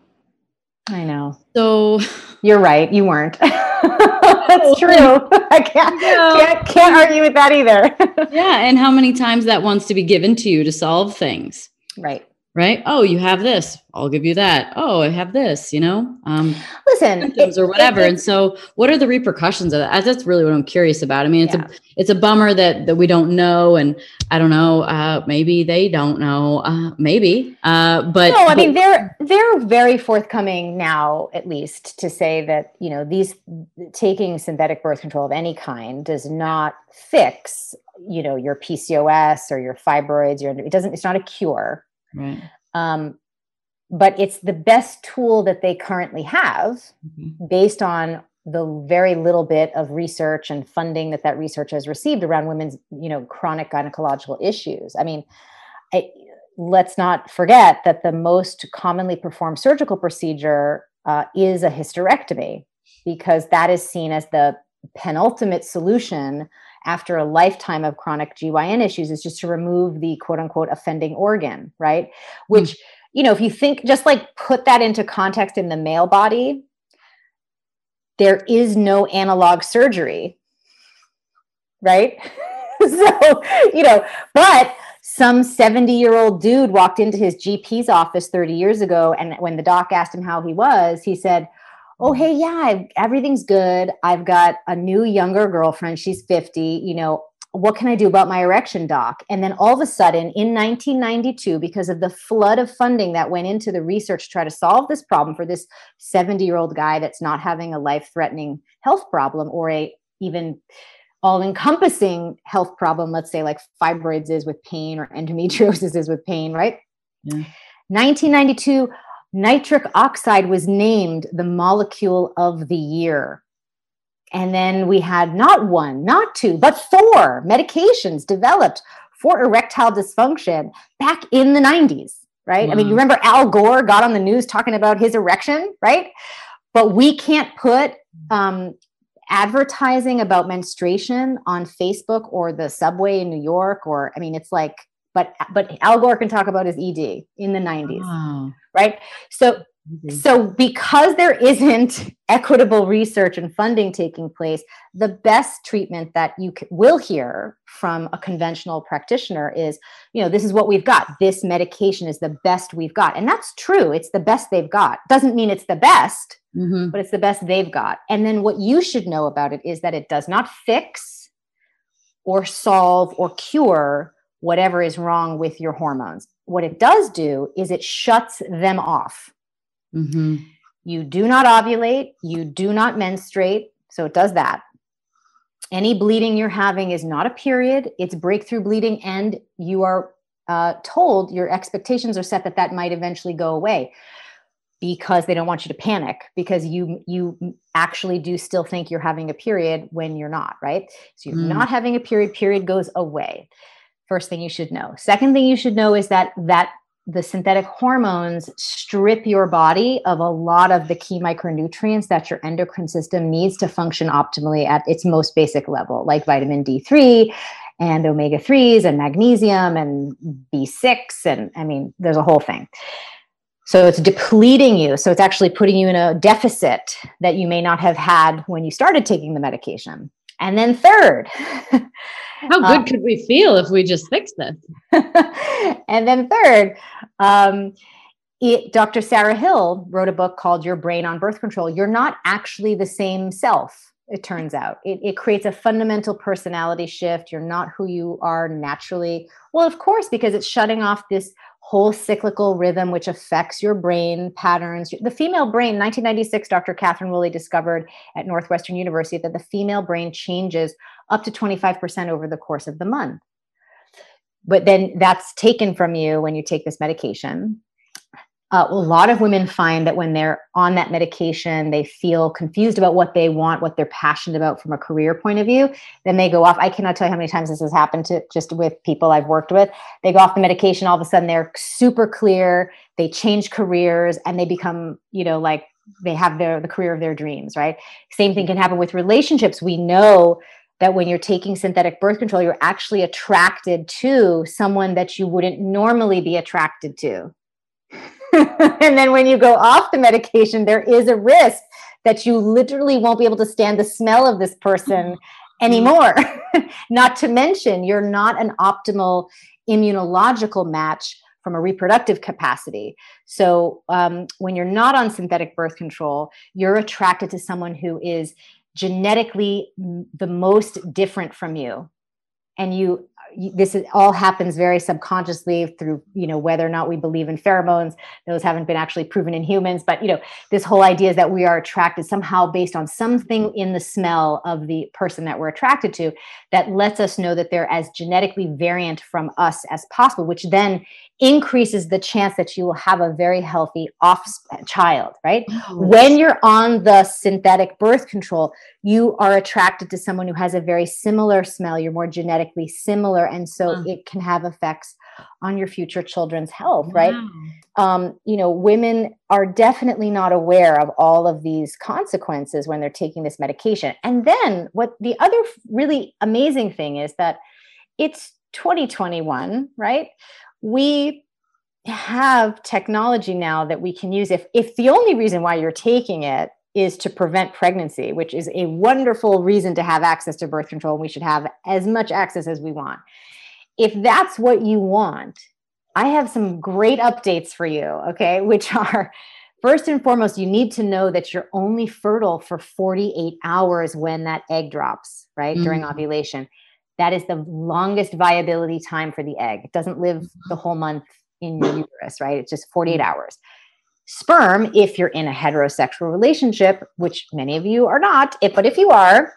I know. So you're right. You weren't. That's true. I can't, can't can't argue with that either. yeah, and how many times that wants to be given to you to solve things. Right right? Oh, you have this. I'll give you that. Oh, I have this. You know, um, listen, symptoms or whatever. It, it, and so, what are the repercussions of that? That's really what I'm curious about. I mean, it's yeah. a it's a bummer that that we don't know, and I don't know. Uh, maybe they don't know. Uh, maybe, uh, but no. I but, mean, they're they're very forthcoming now, at least, to say that you know these taking synthetic birth control of any kind does not fix you know your PCOS or your fibroids. Your it doesn't. It's not a cure Right. Um, but it's the best tool that they currently have mm-hmm. based on the very little bit of research and funding that that research has received around women's you know chronic gynecological issues i mean I, let's not forget that the most commonly performed surgical procedure uh, is a hysterectomy because that is seen as the penultimate solution after a lifetime of chronic GYN issues is just to remove the quote unquote offending organ, right? Which, mm. you know, if you think just like put that into context in the male body, there is no analog surgery, right? so, you know, but some 70 year old dude walked into his GP's office 30 years ago. And when the doc asked him how he was, he said, oh hey yeah I've, everything's good. I've got a new younger girlfriend. She's 50 you know what can i do about my erection doc? And then all of a sudden in 1992 because of the flood of funding that went into the research to try to solve this problem for this 70 year old guy that's not having a life threatening health problem or a even all encompassing health problem let's say like fibroids is with pain or endometriosis is with pain right? Yeah. 1992 nitric oxide was named the molecule of the year. And then we had not one, not two, but four medications developed for erectile dysfunction back in the 90s, right? Wow. I mean, you remember Al Gore got on the news talking about his erection, right? But we can't put um, advertising about menstruation on Facebook or the subway in New York, or I mean, it's like but but Al Gore can talk about his ED in the 90s, oh. right? So mm-hmm. so because there isn't equitable research and funding taking place, the best treatment that you will hear from a conventional practitioner is, you know, this is what we've got. This medication is the best we've got, and that's true. It's the best they've got. Doesn't mean it's the best, mm-hmm. but it's the best they've got. And then what you should know about it is that it does not fix or solve or cure whatever is wrong with your hormones. What it does do is it shuts them off. Mm-hmm. You do not ovulate, you do not menstruate. So it does that. Any bleeding you're having is not a period, it's breakthrough bleeding, and you are uh, told your expectations are set that that might eventually go away because they don't want you to panic because you you actually do still think you're having a period when you're not right so you're mm. not having a period period goes away first thing you should know. Second thing you should know is that that the synthetic hormones strip your body of a lot of the key micronutrients that your endocrine system needs to function optimally at its most basic level, like vitamin D3 and omega 3s and magnesium and B6. And I mean, there's a whole thing. So it's depleting you. So it's actually putting you in a deficit that you may not have had when you started taking the medication. And then, third, how good um, could we feel if we just fixed this? and then, third, um, it, Dr. Sarah Hill wrote a book called Your Brain on Birth Control. You're not actually the same self, it turns out. It, it creates a fundamental personality shift. You're not who you are naturally. Well, of course, because it's shutting off this whole cyclical rhythm which affects your brain patterns. The female brain, 1996, Dr. Catherine Woolley discovered at Northwestern University that the female brain changes up to 25% over the course of the month. But then that's taken from you when you take this medication. Uh, a lot of women find that when they're on that medication, they feel confused about what they want, what they're passionate about from a career point of view. Then they go off. I cannot tell you how many times this has happened to just with people I've worked with. They go off the medication, all of a sudden they're super clear. They change careers and they become, you know, like they have their the career of their dreams, right? Same thing can happen with relationships. We know that when you're taking synthetic birth control, you're actually attracted to someone that you wouldn't normally be attracted to and then when you go off the medication, there is a risk that you literally won't be able to stand the smell of this person anymore. not to mention, you're not an optimal immunological match from a reproductive capacity. So, um, when you're not on synthetic birth control, you're attracted to someone who is genetically the most different from you. And you this is, all happens very subconsciously through you know whether or not we believe in pheromones. Those haven't been actually proven in humans but you know this whole idea is that we are attracted somehow based on something in the smell of the person that we're attracted to that lets us know that they're as genetically variant from us as possible which then increases the chance that you will have a very healthy off child right? Oh. when you're on the synthetic birth control you are attracted to someone who has a very similar smell. You're more genetically similar and so it can have effects on your future children's health wow. right um, you know women are definitely not aware of all of these consequences when they're taking this medication. And then what the other really amazing thing is that it's 2021 right we have technology now that we can use if if the only reason why you're taking it is to prevent pregnancy which is a wonderful reason to have access to birth control we should have as much access as we want if that's what you want i have some great updates for you okay which are first and foremost you need to know that you're only fertile for 48 hours when that egg drops right mm-hmm. during ovulation that is the longest viability time for the egg. It doesn't live the whole month in your uterus, right? It's just 48 hours. Sperm, if you're in a heterosexual relationship, which many of you are not, if, but if you are,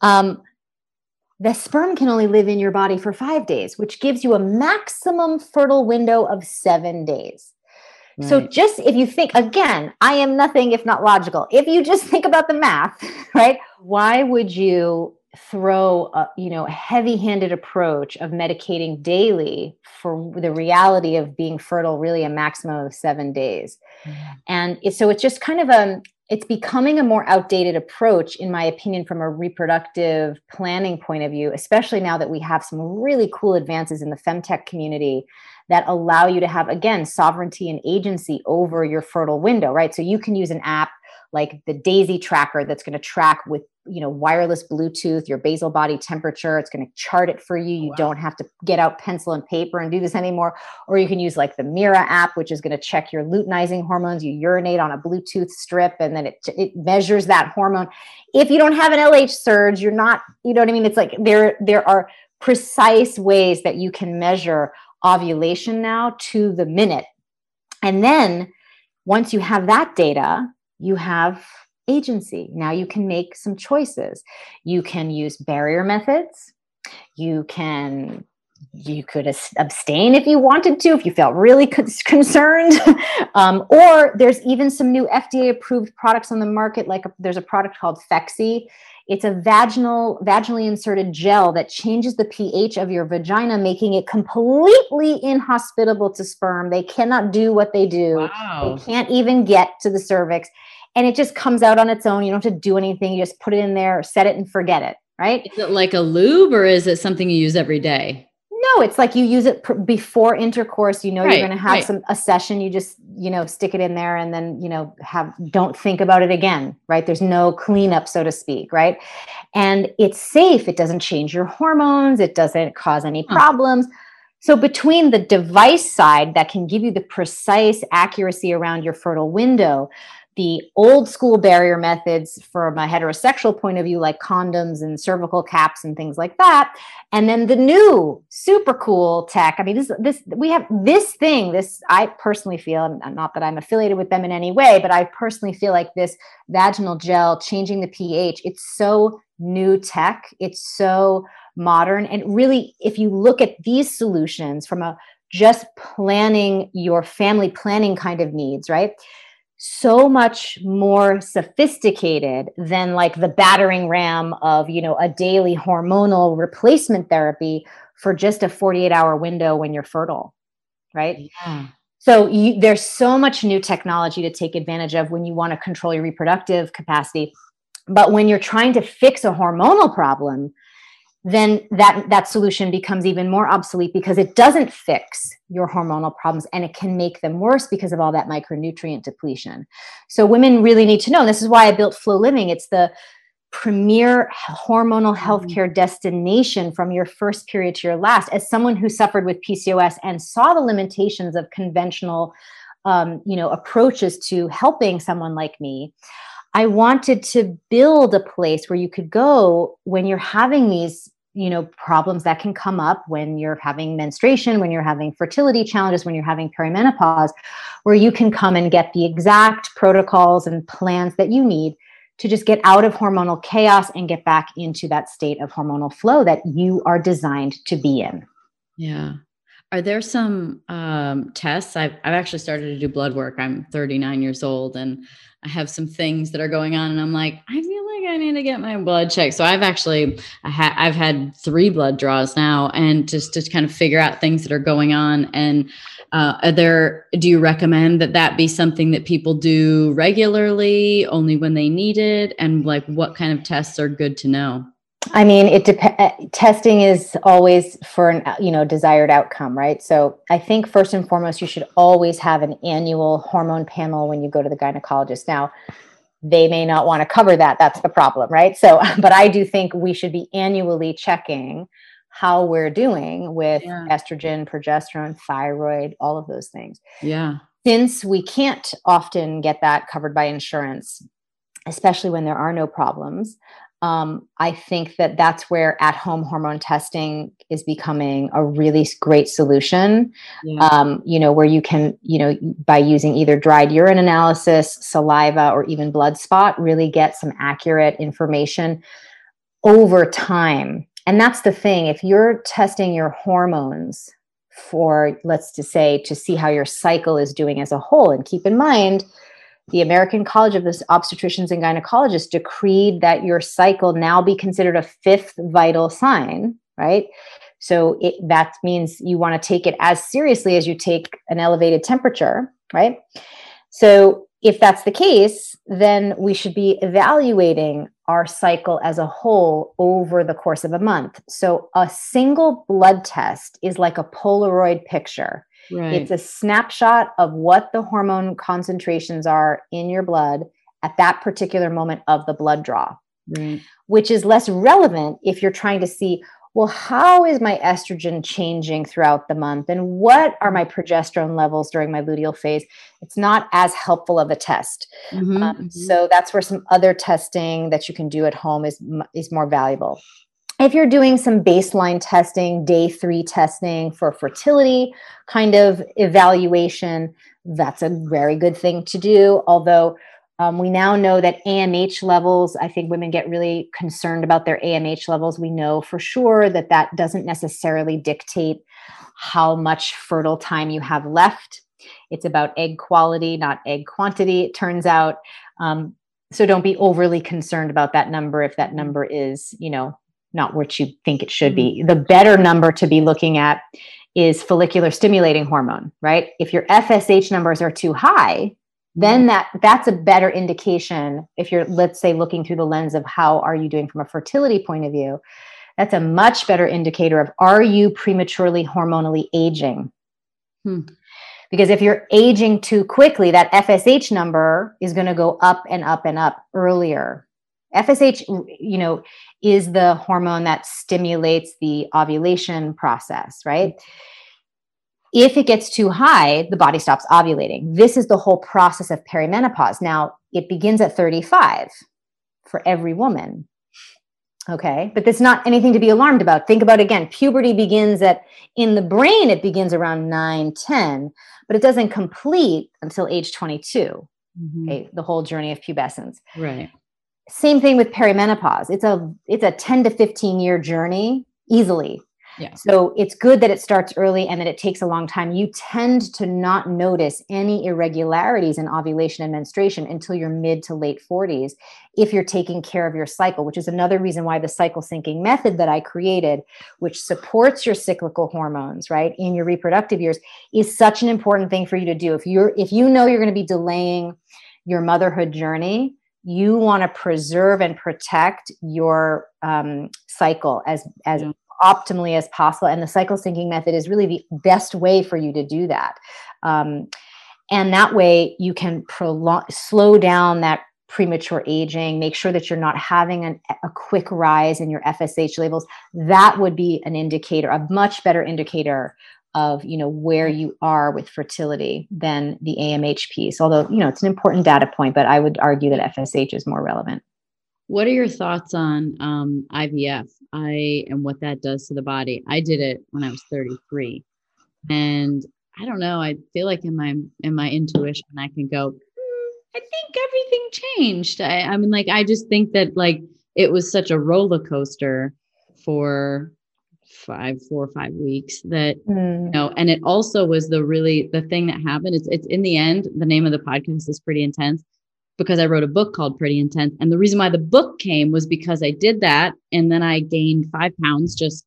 um, the sperm can only live in your body for five days, which gives you a maximum fertile window of seven days. Right. So, just if you think, again, I am nothing if not logical. If you just think about the math, right? Why would you throw a you know a heavy-handed approach of medicating daily for the reality of being fertile really a maximum of seven days mm-hmm. and it, so it's just kind of a it's becoming a more outdated approach in my opinion from a reproductive planning point of view especially now that we have some really cool advances in the femtech community that allow you to have again sovereignty and agency over your fertile window right so you can use an app like the Daysy tracker that's going to track with you know wireless bluetooth your basal body temperature it's going to chart it for you. Oh, you wow. don't have to get out pencil and paper and do this anymore. Or you can use like the Mira app which is going to check your luteinizing hormones. You urinate on a bluetooth strip and then it, it measures that hormone. If you don't have an lh surge you're not you know what i mean? It's like there there are precise ways that you can measure ovulation now to the minute. And then once you have that data you have agency. Now you can make some choices. You can use barrier methods. You can you could abstain if you wanted to if you felt really concerned um, or there's even some new fda approved products on the market like a, there's a product called phexxi it's a vaginal vaginally inserted gel that changes the ph of your vagina making it completely inhospitable to sperm they cannot do what they do wow. they can't even get to the cervix and it just comes out on its own. You don't have to do anything. You just put it in there, set it and forget it. Right. Is it like a lube or is it something you use every day? No, it's like you use it pr- before intercourse. You know right, you're going to have right. some a session. You just you know stick it in there and then you know have don't think about it again. Right? There's no cleanup, so to speak. Right? And it's safe. It doesn't change your hormones. It doesn't cause any problems. Huh. So between the device side that can give you the precise accuracy around your fertile window, the old school barrier methods from a heterosexual point of view, like condoms and cervical caps and things like that. And then the new super cool tech. I mean, this, this, we have this thing, this, I personally feel, not that I'm affiliated with them in any way, but I personally feel like this vaginal gel changing the pH, it's so new tech. It's so modern. And really, if you look at these solutions from a just planning your family planning kind of needs, right? So much more sophisticated than like the battering ram of you know a daily hormonal replacement therapy for just a 48 hour window when you're fertile right yeah. so you, there's so much new technology to take advantage of when you want to control your reproductive capacity but when you're trying to fix a hormonal problem then that that solution becomes even more obsolete because it doesn't fix your hormonal problems and it can make them worse because of all that micronutrient depletion. So women really need to know. This is why I built FLO Living. It's the premier hormonal mm-hmm. healthcare destination from your first period to your last. As someone who suffered with PCOS and saw the limitations of conventional, um, you know, approaches to helping someone like me, I wanted to build a place where you could go when you're having these you know problems that can come up when you're having menstruation when you're having fertility challenges when you're having perimenopause where you can come and get the exact protocols and plans that you need to just get out of hormonal chaos and get back into that state of hormonal flow that you are designed to be in. Yeah are there some um, tests I've, I've actually started to do blood work i'm 39 years old and I have some things that are going on, and I'm like, I feel like I need to get my blood checked. So I've actually, I ha- I've had three blood draws now, and just to kind of figure out things that are going on. And uh, are there? Do you recommend that that be something that people do regularly, only when they need it, and like what kind of tests are good to know? I mean, it depends. Uh, testing is always for an you know desired outcome, right? So I think first and foremost, you should always have an annual hormone panel when you go to the gynecologist. Now, they may not want to cover that. That's the problem, right? So, but I do think we should be annually checking how we're doing with yeah. estrogen, progesterone, thyroid, all of those things. Yeah. Since we can't often get that covered by insurance, especially when there are no problems um, I think that that's where at home hormone testing is becoming a really great solution. Yeah. Um, you know, where you can, you know, by using either dried urine analysis, saliva, or even blood spot, really get some accurate information over time. And that's the thing. If you're testing your hormones for, let's just say, to see how your cycle is doing as a whole, and keep in mind, the American College of Obstetricians and Gynecologists decreed that your cycle now be considered a fifth vital sign, right? So it, that means you want to take it as seriously as you take an elevated temperature, right? So if that's the case, then we should be evaluating our cycle as a whole over the course of a month. So a single blood test is like a Polaroid picture. Right. It's a snapshot of what the hormone concentrations are in your blood at that particular moment of the blood draw, right. which is less relevant if you're trying to see, well, how is my estrogen changing throughout the month? And what are my progesterone levels during my luteal phase? It's not as helpful of a test. Mm-hmm, um, mm-hmm. So that's where some other testing that you can do at home is, is more valuable if you're doing some baseline testing, day three testing for fertility kind of evaluation, that's a very good thing to do. Although um, we now know that AMH levels, I think women get really concerned about their AMH levels. We know for sure that that doesn't necessarily dictate how much fertile time you have left. It's about egg quality, not egg quantity, it turns out. Um, so don't be overly concerned about that number if that number is, you know, not what you think it should be. Mm-hmm. The better number to be looking at is follicular stimulating hormone, right? If your FSH numbers are too high, then mm-hmm. that that's a better indication if you're let's say looking through the lens of how are you doing from a fertility point of view. That's a much better indicator of are you prematurely hormonally aging? Hmm. Because if you're aging too quickly, that FSH number is going to go up and up and up earlier FSH, you know, is the hormone that stimulates the ovulation process, right? If it gets too high, the body stops ovulating. This is the whole process of perimenopause. Now, it begins at 35 for every woman. Okay, but that's not anything to be alarmed about. Think about again, puberty begins at in the brain, it begins around 9, 10, but it doesn't complete until age 22. Mm-hmm. Okay, the whole journey of pubescence. Right same thing with perimenopause it's a it's a 10 to 15 year journey easily Yeah. So it's good that it starts early and that it takes a long time. You tend to not notice any irregularities in ovulation and menstruation until your mid to late 40s if you're taking care of your cycle, which is another reason why the cycle syncing method that I created, which supports your cyclical hormones, right, in your reproductive years, is such an important thing for you to do. If you're if you know you're going to be delaying your motherhood journey, you want to preserve and protect your um, cycle as as yeah. optimally as possible and the cycle syncing method is really the best way for you to do that um, and that way you can prolong slow down that premature aging make sure that you're not having an, a quick rise in your fsh levels that would be an indicator a much better indicator of you know where you are with fertility than the AMH piece. Although you know it's an important data point, but I would argue that FSH is more relevant. What are your thoughts on um, IVF? I and what that does to the body. I did it when I was 33, and I don't know. I feel like in my in my intuition, I can go. Mm, I think everything changed. I, I mean, like I just think that like it was such a roller coaster for five, four or five weeks that, mm. you know, and it also was the really, the thing that happened. It's, it's in the end, the name of the podcast is pretty intense because I wrote a book called Pretty Intense. And the reason why the book came was because I did that. And then I gained five pounds just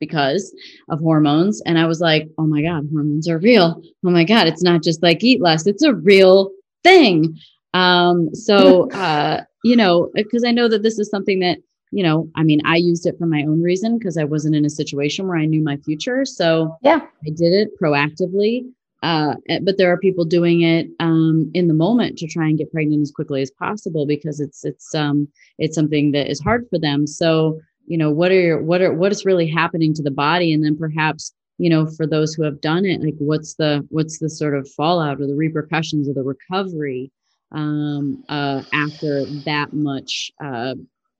because of hormones. And I was like, oh my God, hormones are real. Oh my God, it's not just like eat less, it's a real thing. Um, so, uh, you know, because I know that this is something that you know, I mean, I used it for my own reason because I wasn't in a situation where I knew my future. So yeah, I did it proactively. Uh, eh, but there are people doing it um, in the moment to try and get pregnant as quickly as possible because it's it's um, it's something that is hard for them. So you know, what are your, what are what is really happening to the body, and then perhaps you know for those who have done it, like what's the what's the sort of fallout or the repercussions of the recovery um, uh, after that much uh,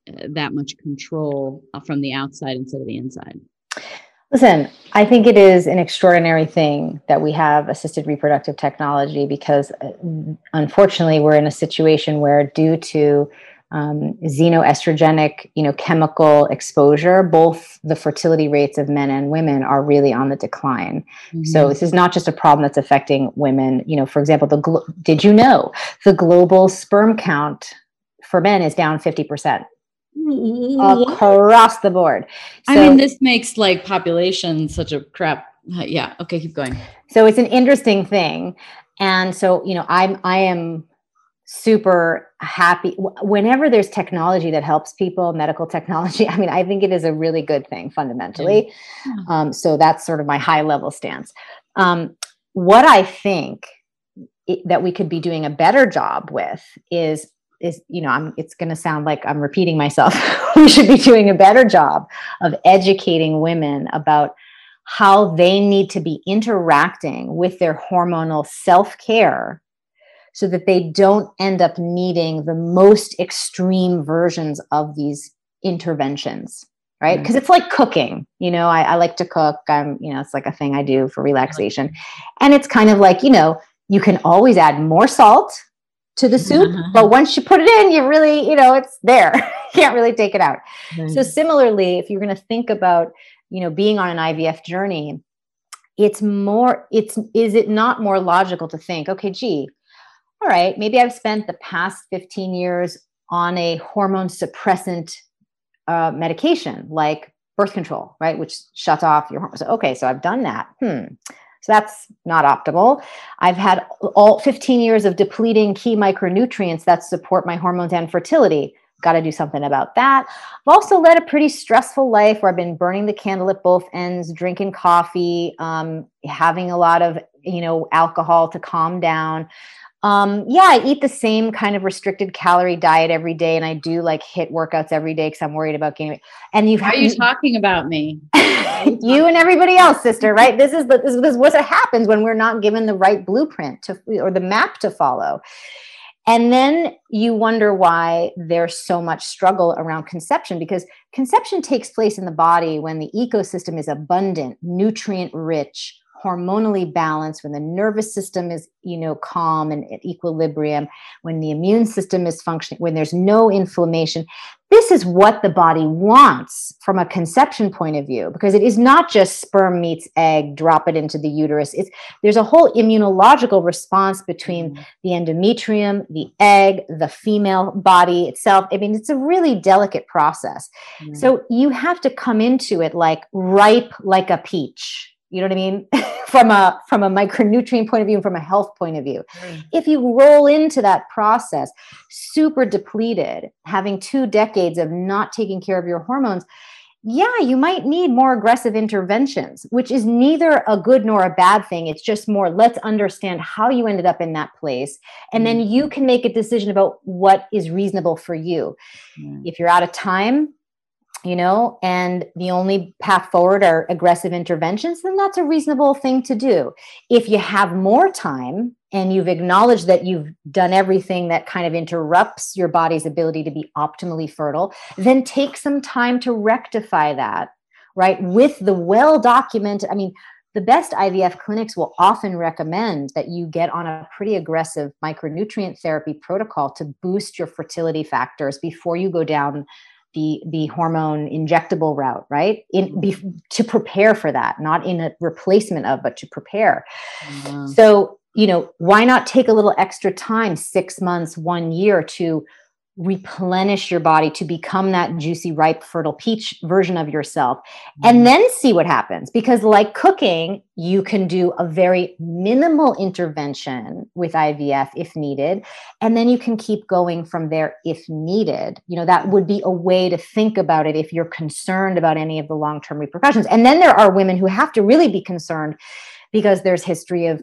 that much control uh, from the outside instead of the inside? Listen, I think it is an extraordinary thing that we have assisted reproductive technology because uh, unfortunately we're in a situation where due to um, xenoestrogenic, you know, chemical exposure, both the fertility rates of men and women are really on the decline. Mm-hmm. So this is not just a problem that's affecting women. You know, for example, the glo- did you know the global sperm count for men is down fifty percent across the board. So, I mean, this makes like population such a crap. Uh, yeah. Okay, keep going. So it's an interesting thing, and so you know, I'm I am super happy whenever there's technology that helps people medical technology i mean i think it is a really good thing fundamentally um, so that's sort of my high level stance um, what i think it, that we could be doing a better job with is is you know i'm it's going to sound like i'm repeating myself. We should be doing a better job of educating women about how they need to be interacting with their hormonal self-care so that they don't end up needing the most extreme versions of these interventions right? Because mm-hmm. it's like cooking you know I, I like to cook. I'm you know it's like a thing i do for relaxation. And it's kind of like you know you can always add more salt to the soup uh-huh. but once you put it in you really you know it's there. You can't really take it out. So similarly if you're going to think about you know being on an ivf journey it's more it's is it not more logical to think okay gee all right maybe i've spent the past 15 years on a hormone suppressant uh, medication like birth control right which shuts off your hormones okay so i've done that. Hmm so that's not optimal. I've had all 15 years of depleting key micronutrients that support my hormones and fertility. Got to do something about that. I've also led a pretty stressful life where I've been burning the candle at both ends, drinking coffee, um, having a lot of you know alcohol to calm down. Um, yeah, I eat the same kind of restricted calorie diet every day, and I do like HIIT workouts every day because I'm worried about gaining. And you, are you talking about me? you and everybody else, sister. Right? This is the this, this is what happens when we're not given the right blueprint to or the map to follow. And then you wonder why there's so much struggle around conception because conception takes place in the body when the ecosystem is abundant, nutrient rich, hormonally balanced, when the nervous system is, you know, calm and at equilibrium, when the immune system is functioning, when there's no inflammation, this is what the body wants from a conception point of view because it is not just sperm meets egg drop it into the uterus it's there's a whole immunological response between mm. the endometrium the egg the female body itself i mean it's a really delicate process mm. so you have to come into it like ripe like a peach you know what i mean from a from a micronutrient point of view and from a health point of view mm. if you roll into that process super depleted having two decades of not taking care of your hormones yeah you might need more aggressive interventions which is neither a good nor a bad thing it's just more let's understand how you ended up in that place and mm. then you can make a decision about what is reasonable for you mm. if you're out of time you know, and the only path forward are aggressive interventions, then that's a reasonable thing to do. If you have more time and you've acknowledged that you've done everything that kind of interrupts your body's ability to be optimally fertile, then take some time to rectify that, right? With the well documented, I mean, the best IVF clinics will often recommend that you get on a pretty aggressive micronutrient therapy protocol to boost your fertility factors before you go down the the hormone injectable route right? In be, to prepare for that not in a replacement of but to prepare. Mm-hmm. so you know why not take a little extra time 6 months 1 year to replenish your body to become that juicy, ripe, fertile peach version of yourself, and mm-hmm. then see what happens. Because, like cooking, you can do a very minimal intervention with IVF if needed, and then you can keep going from there if needed. You know, that would be a way to think about it if you're concerned about any of the long term repercussions. And then there are women who have to really be concerned because there's history of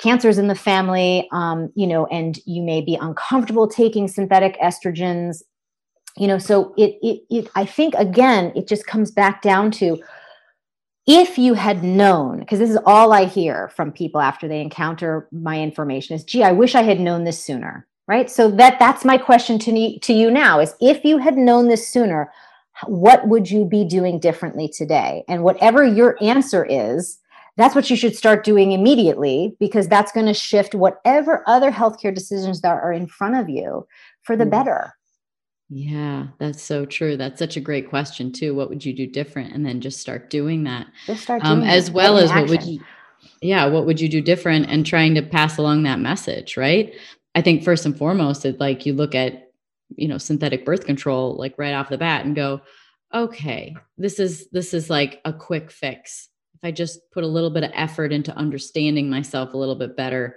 cancers in the family um, you know and you may be uncomfortable taking synthetic estrogens. You know so it, it it i think again it just comes back down to if you had known because this is all i hear from people after they encounter my information is gee i wish i had known this sooner right? So that that's my question to, me, to you now is if you had known this sooner what would you be doing differently today? And whatever your answer is that's what you should start doing immediately because that's going to shift whatever other healthcare decisions that are in front of you for the mm. better. Yeah, that's so true. That's such a great question too. What would you do different? And then just start doing that. Just start um, doing um, as well as action. what would you yeah, what would you do different and trying to pass along that message, right? I think first and foremost, it like you look at, you know, synthetic birth control like right off the bat and go, okay, this is this is like a quick fix if I just put a little bit of effort into understanding myself a little bit better,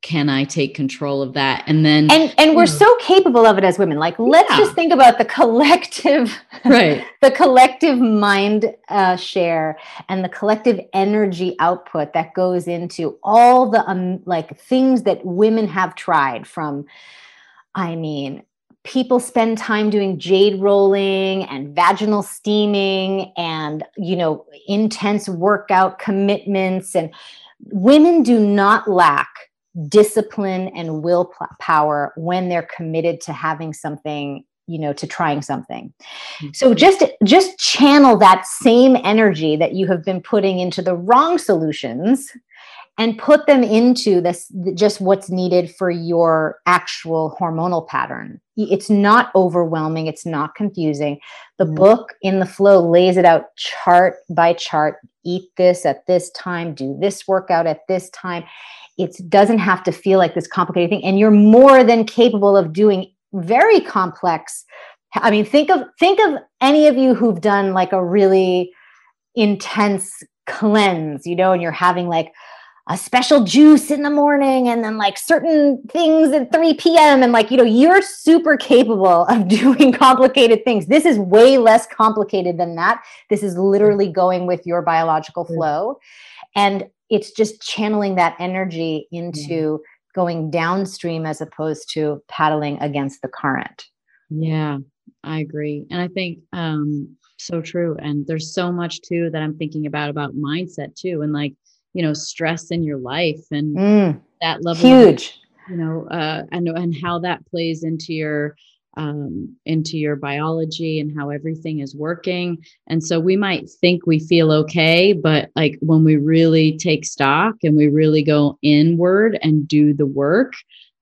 can I take control of that? And then and and we're know. so capable of it as women. Like let's yeah. just think about the collective, right? the collective mind uh, share and the collective energy output that goes into all the um, like things that women have tried from. I mean, people spend time doing jade rolling and vaginal steaming and you know intense workout commitments. And women do not lack discipline and willpower when they're committed to having something you know to trying something. Mm-hmm. so just just channel that same energy that you have been putting into the wrong solutions and put them into this just what's needed for your actual hormonal pattern it's not overwhelming it's not confusing the mm-hmm. book in the FLO lays it out chart by chart eat this at this time do this workout at this time it doesn't have to feel like this complicated thing and you're more than capable of doing very complex i mean think of think of any of you who've done like a really intense cleanse you know and you're having like a special juice in the morning and then like certain things at 3 p.m. And like, you know, you're super capable of doing complicated things. This is way less complicated than that. This is literally going with your biological flow. And it's just channeling that energy into going downstream as opposed to paddling against the current. Yeah, I agree. And I think um so true. And there's so much too that I'm thinking about about mindset too. And like you know stress in your life and mm, that level huge of, you know uh and and how that plays into your um, into your biology and how everything is working. And so we might think we feel okay, but like when we really take stock and we really go inward and do the work,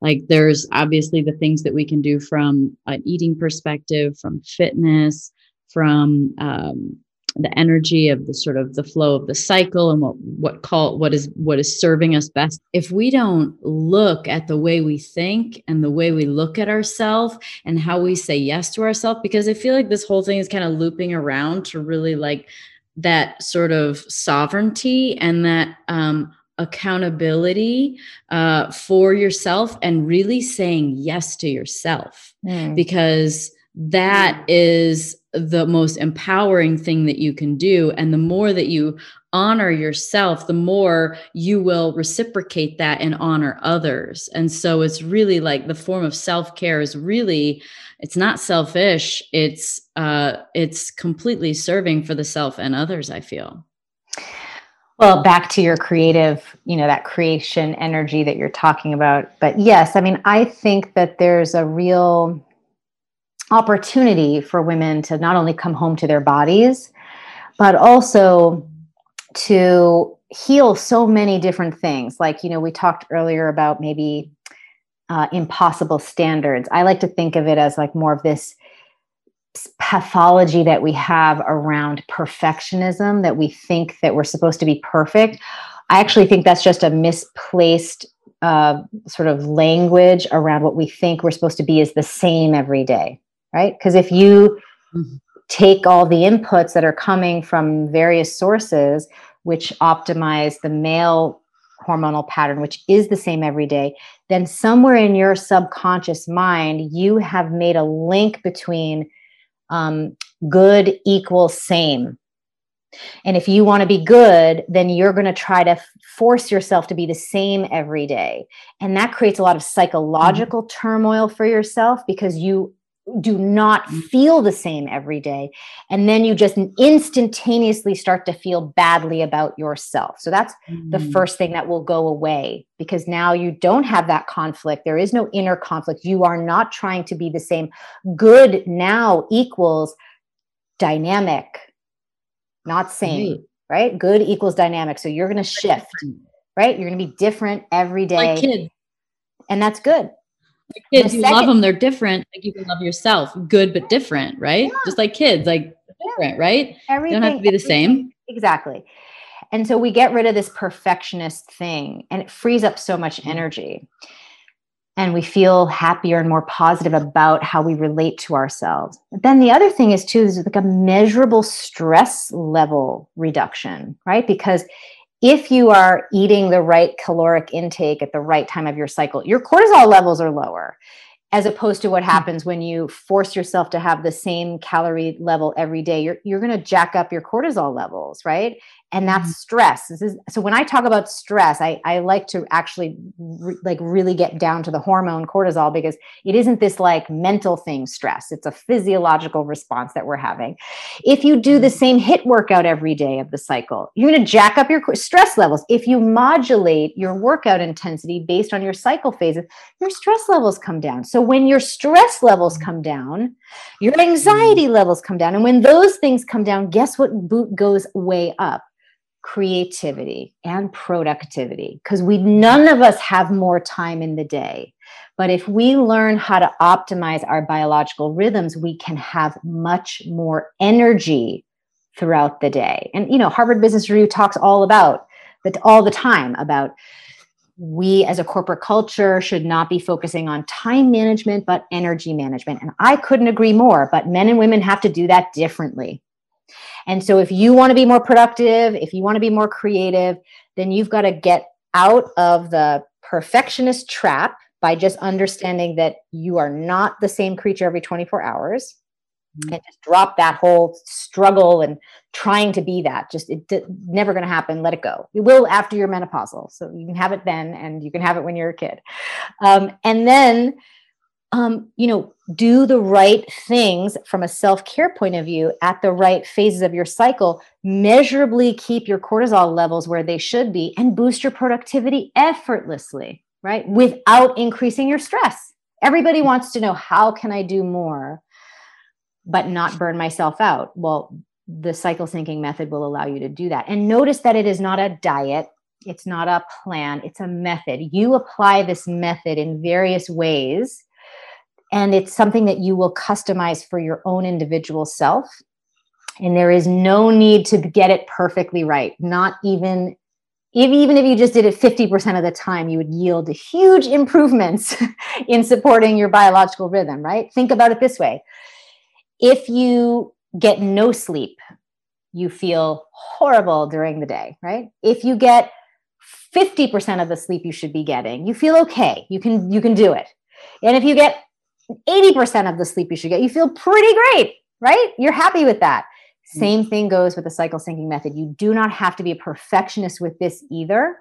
like there's obviously the things that we can do from an eating perspective, from fitness, from um, the energy of the sort of the flow of the cycle and what what call what is what is serving us best if we don't look at the way we think and the way we look at ourselves and how we say yes to ourselves because i feel like this whole thing is kind of looping around to really like that sort of sovereignty and that um accountability uh, for yourself and really saying yes to yourself mm. because that is the most empowering thing that you can do. And the more that you honor yourself, the more you will reciprocate that and honor others. And so it's really like the form of self-care is really it's not selfish. It's uh it's completely serving for the self and others, I feel. Well, back to your creative, you know, that creation energy that you're talking about. But yes, I mean, I think that there's a real opportunity for women to not only come home to their bodies, but also to heal so many different things. Like, you know, we talked earlier about maybe uh, impossible standards. I like to think of it as like more of this pathology that we have around perfectionism that we think that we're supposed to be perfect. I actually think that's just a misplaced uh, sort of language around what we think we're supposed to be is the same every day right? Because if you mm-hmm. take all the inputs that are coming from various sources, which optimize the male hormonal pattern, which is the same every day, then somewhere in your subconscious mind, you have made a link between um, good equals same. And if you want to be good, then you're going to try to force yourself to be the same every day. And that creates a lot of psychological mm-hmm. turmoil for yourself because you do not mm. feel the same every day. And then you just instantaneously start to feel badly about yourself. So that's mm. the first thing that will go away because now you don't have that conflict. There is no inner conflict. You are not trying to be the same. Good now equals dynamic, not same, right? right? Good equals dynamic. So you're going to shift, right? You're going to be different every day. And that's good kids, you second, love them, they're different. Like you can love yourself, good but different, right? Yeah. Just like kids, like different, right? Everything, they don't have to be the same. Exactly. And so we get rid of this perfectionist thing and it frees up so much mm-hmm. energy. And we feel happier and more positive about how we relate to ourselves. But then the other thing is too, is like a measurable stress level reduction, right? Because if you are eating the right caloric intake at the right time of your cycle, your cortisol levels are lower as opposed to what hmm. happens when you force yourself to have the same calorie level every day you're, you're going to jack up your cortisol levels right and that's mm-hmm. stress. This is so when i talk about stress i, I like to actually re, like really get down to the hormone cortisol because it isn't this like mental thing stress. It's a physiological response that we're having. If you do the mm-hmm. same HIIT workout every day of the cycle you're going to jack up your stress levels. If you modulate your workout intensity based on your cycle phases your stress levels come down. So when your stress levels mm-hmm. come down your anxiety levels come down. And when those things come down guess what boot goes way up creativity and productivity because we none of us have more time in the day. But if we learn how to optimize our biological rhythms we can have much more energy throughout the day. And you know harvard business review talks all about that all the time about we as a corporate culture should not be focusing on time management but energy management. And i couldn't agree more but men and women have to do that differently and so if you want to be more productive, if you want to be more creative, then you've got to get out of the perfectionist trap by just understanding that you are not the same creature every 24 hours. Mm-hmm. and just drop that whole struggle and trying to be that. Just it's never going to happen. Let it go. It will after you're menopausal. So you can have it then and you can have it when you're a kid. Um, and then um, you know, do the right things from a self care point of view at the right phases of your cycle, measurably keep your cortisol levels where they should be, and boost your productivity effortlessly, right? Without increasing your stress. everybody wants to know how can I do more, but not burn myself out. Well, the cycle syncing method will allow you to do that. And notice that it is not a diet, it's not a plan, it's a method. You apply this method in various ways, and it's something that you will customize for your own individual self. And there is no need to get it perfectly right, not even if, even if you just did it 50% of the time, you would yield huge improvements in supporting your biological rhythm, right? Think about it this way. If you get no sleep, you feel horrible during the day, right? If you get 50% of the sleep you should be getting, you feel okay. You can you can do it. And if you get 80% of the sleep you should get, you feel pretty great, right? You're happy with that. Mm. Same thing goes with the cycle syncing method. You do not have to be a perfectionist with this either.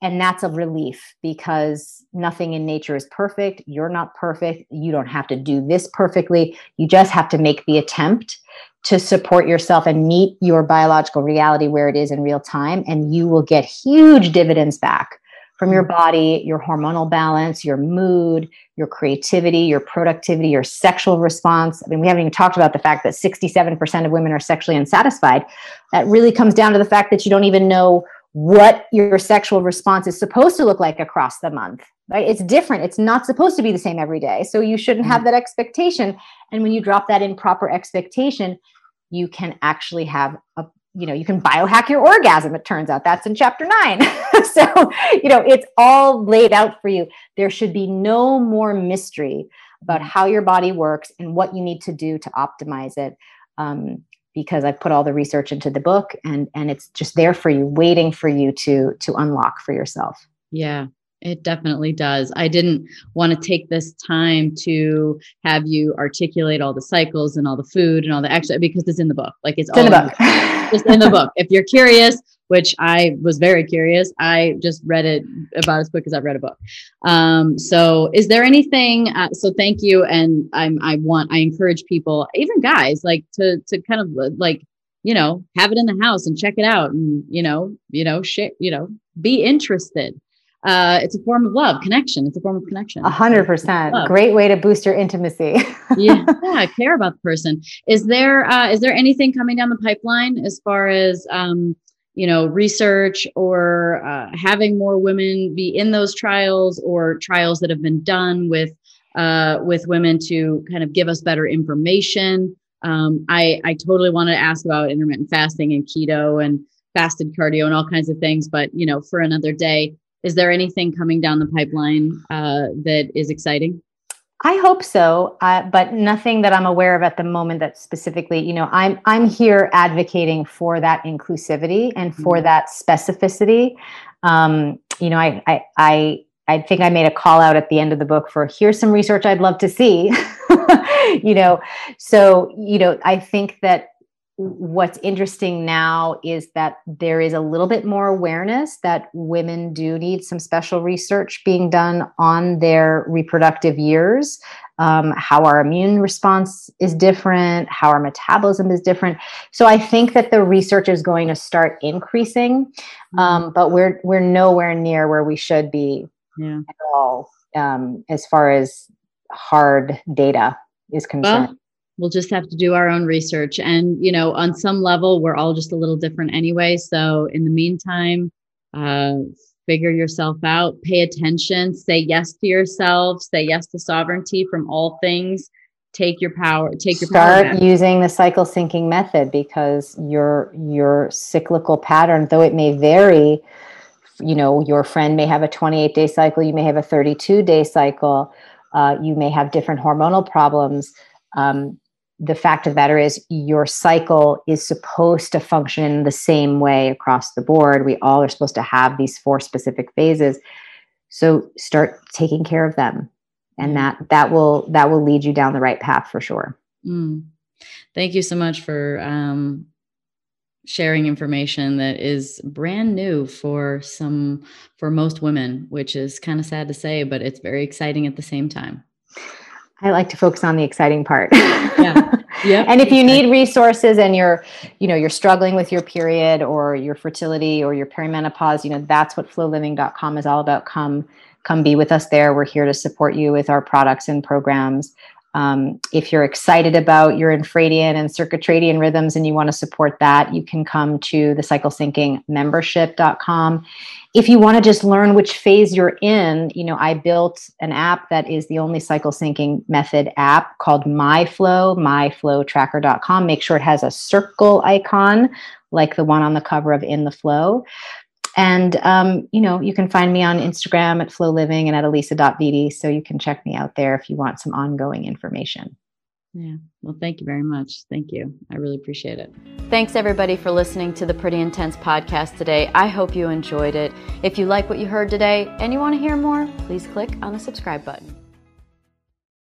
And that's a relief because nothing in nature is perfect. You're not perfect. You don't have to do this perfectly. You just have to make the attempt to support yourself and meet your biological reality where it is in real time. And you will get huge dividends back from your mm. body, your hormonal balance, your mood, your creativity, your productivity, your sexual response. I mean, we haven't even talked about the fact that 67% of women are sexually unsatisfied. That really comes down to the fact that you don't even know what your sexual response is supposed to look like across the month right it's different it's not supposed to be the same every day so you shouldn't have mm-hmm. that expectation and when you drop that improper expectation you can actually have a you know you can biohack your orgasm it turns out. That's in chapter 9 so you know it's all laid out for you. There should be no more mystery about how your body works and what you need to do to optimize it um, because I've put all the research into the book and and it's just there for you waiting for you to to unlock for yourself. Yeah it definitely does. I didn't want to take this time to have you articulate all the cycles and all the food and all the extra because it's in the book. Like it's, it's all in the book. just in the book. If you're curious, which I was very curious, I just read it about as quick as I've read a book. Um, so, is there anything? Uh, so, thank you, and I'm I want I encourage people, even guys, like to to kind of like you know have it in the house and check it out, and you know you know shit you know be interested uh, it's a form of love, connection. It's a form of connection. A hundred percent. Great way to boost your intimacy. yeah, yeah, care about the person. Is there uh, is there anything coming down the pipeline as far as um, you know research or uh, having more women be in those trials or trials that have been done with uh, with women to kind of give us better information? Um, I I totally want to ask about intermittent fasting and keto and fasted cardio and all kinds of things, but you know, for another day is there anything coming down the pipeline uh, that is exciting? I hope so, uh, but nothing that I'm aware of at the moment that specifically, you know, I'm I'm here advocating for that inclusivity and for mm-hmm. that specificity. Um, you know, I, I I I think I made a call out at the end of the book for here's some research I'd love to see. you know, so you know, I think that what's interesting now is that there is a little bit more awareness that women do need some special research being done on their reproductive years um, how our immune response is different how our metabolism is different so i think that the research is going to start increasing mm-hmm. um, but we're we're nowhere near where we should be yeah. at all um, as far as hard data is concerned well, we'll just have to do our own research. And you know on some level we're all just a little different anyway. So in the meantime uh, figure yourself out pay attention say yes to yourself say yes to sovereignty from all things. Take your power take your start power using the cycle syncing method because your your cyclical pattern though it may vary you know your friend may have a 28 day cycle you may have a 32 day cycle uh, you may have different hormonal problems um, the fact of the matter is your cycle is supposed to function the same way across the board. We all are supposed to have these four specific phases. So start taking care of them. And that that will that will lead you down the right path for sure. Mm. thank you so much for um, sharing information that is brand new for some for most women which is kind of sad to say but it's very exciting at the same time I like to focus on the exciting part. yeah. Yeah. And if you need resources and you're, you know, you're struggling with your period or your fertility or your perimenopause, you know, that's what floliving.com is all about. Come come be with us there. We're here to support you with our products and programs. Um, if you're excited about your infradian and circadian rhythms and you want to support that, you can come to the cycle syncing membership.com. If you want to just learn which phase you're in, you know, I built an app that is the only cycle syncing method app called MyFLO, myflotracker.com. Make sure it has a circle icon like the one on the cover of In the FLO. And, um, you know, you can find me on Instagram at FLO Living and at alisa.vitti. So you can check me out there if you want some ongoing information. Yeah. Well, thank you very much. Thank you. I really appreciate it. Thanks, everybody, for listening to the Pretty Intense podcast today. I hope you enjoyed it. If you like what you heard today and you want to hear more, please click on the subscribe button.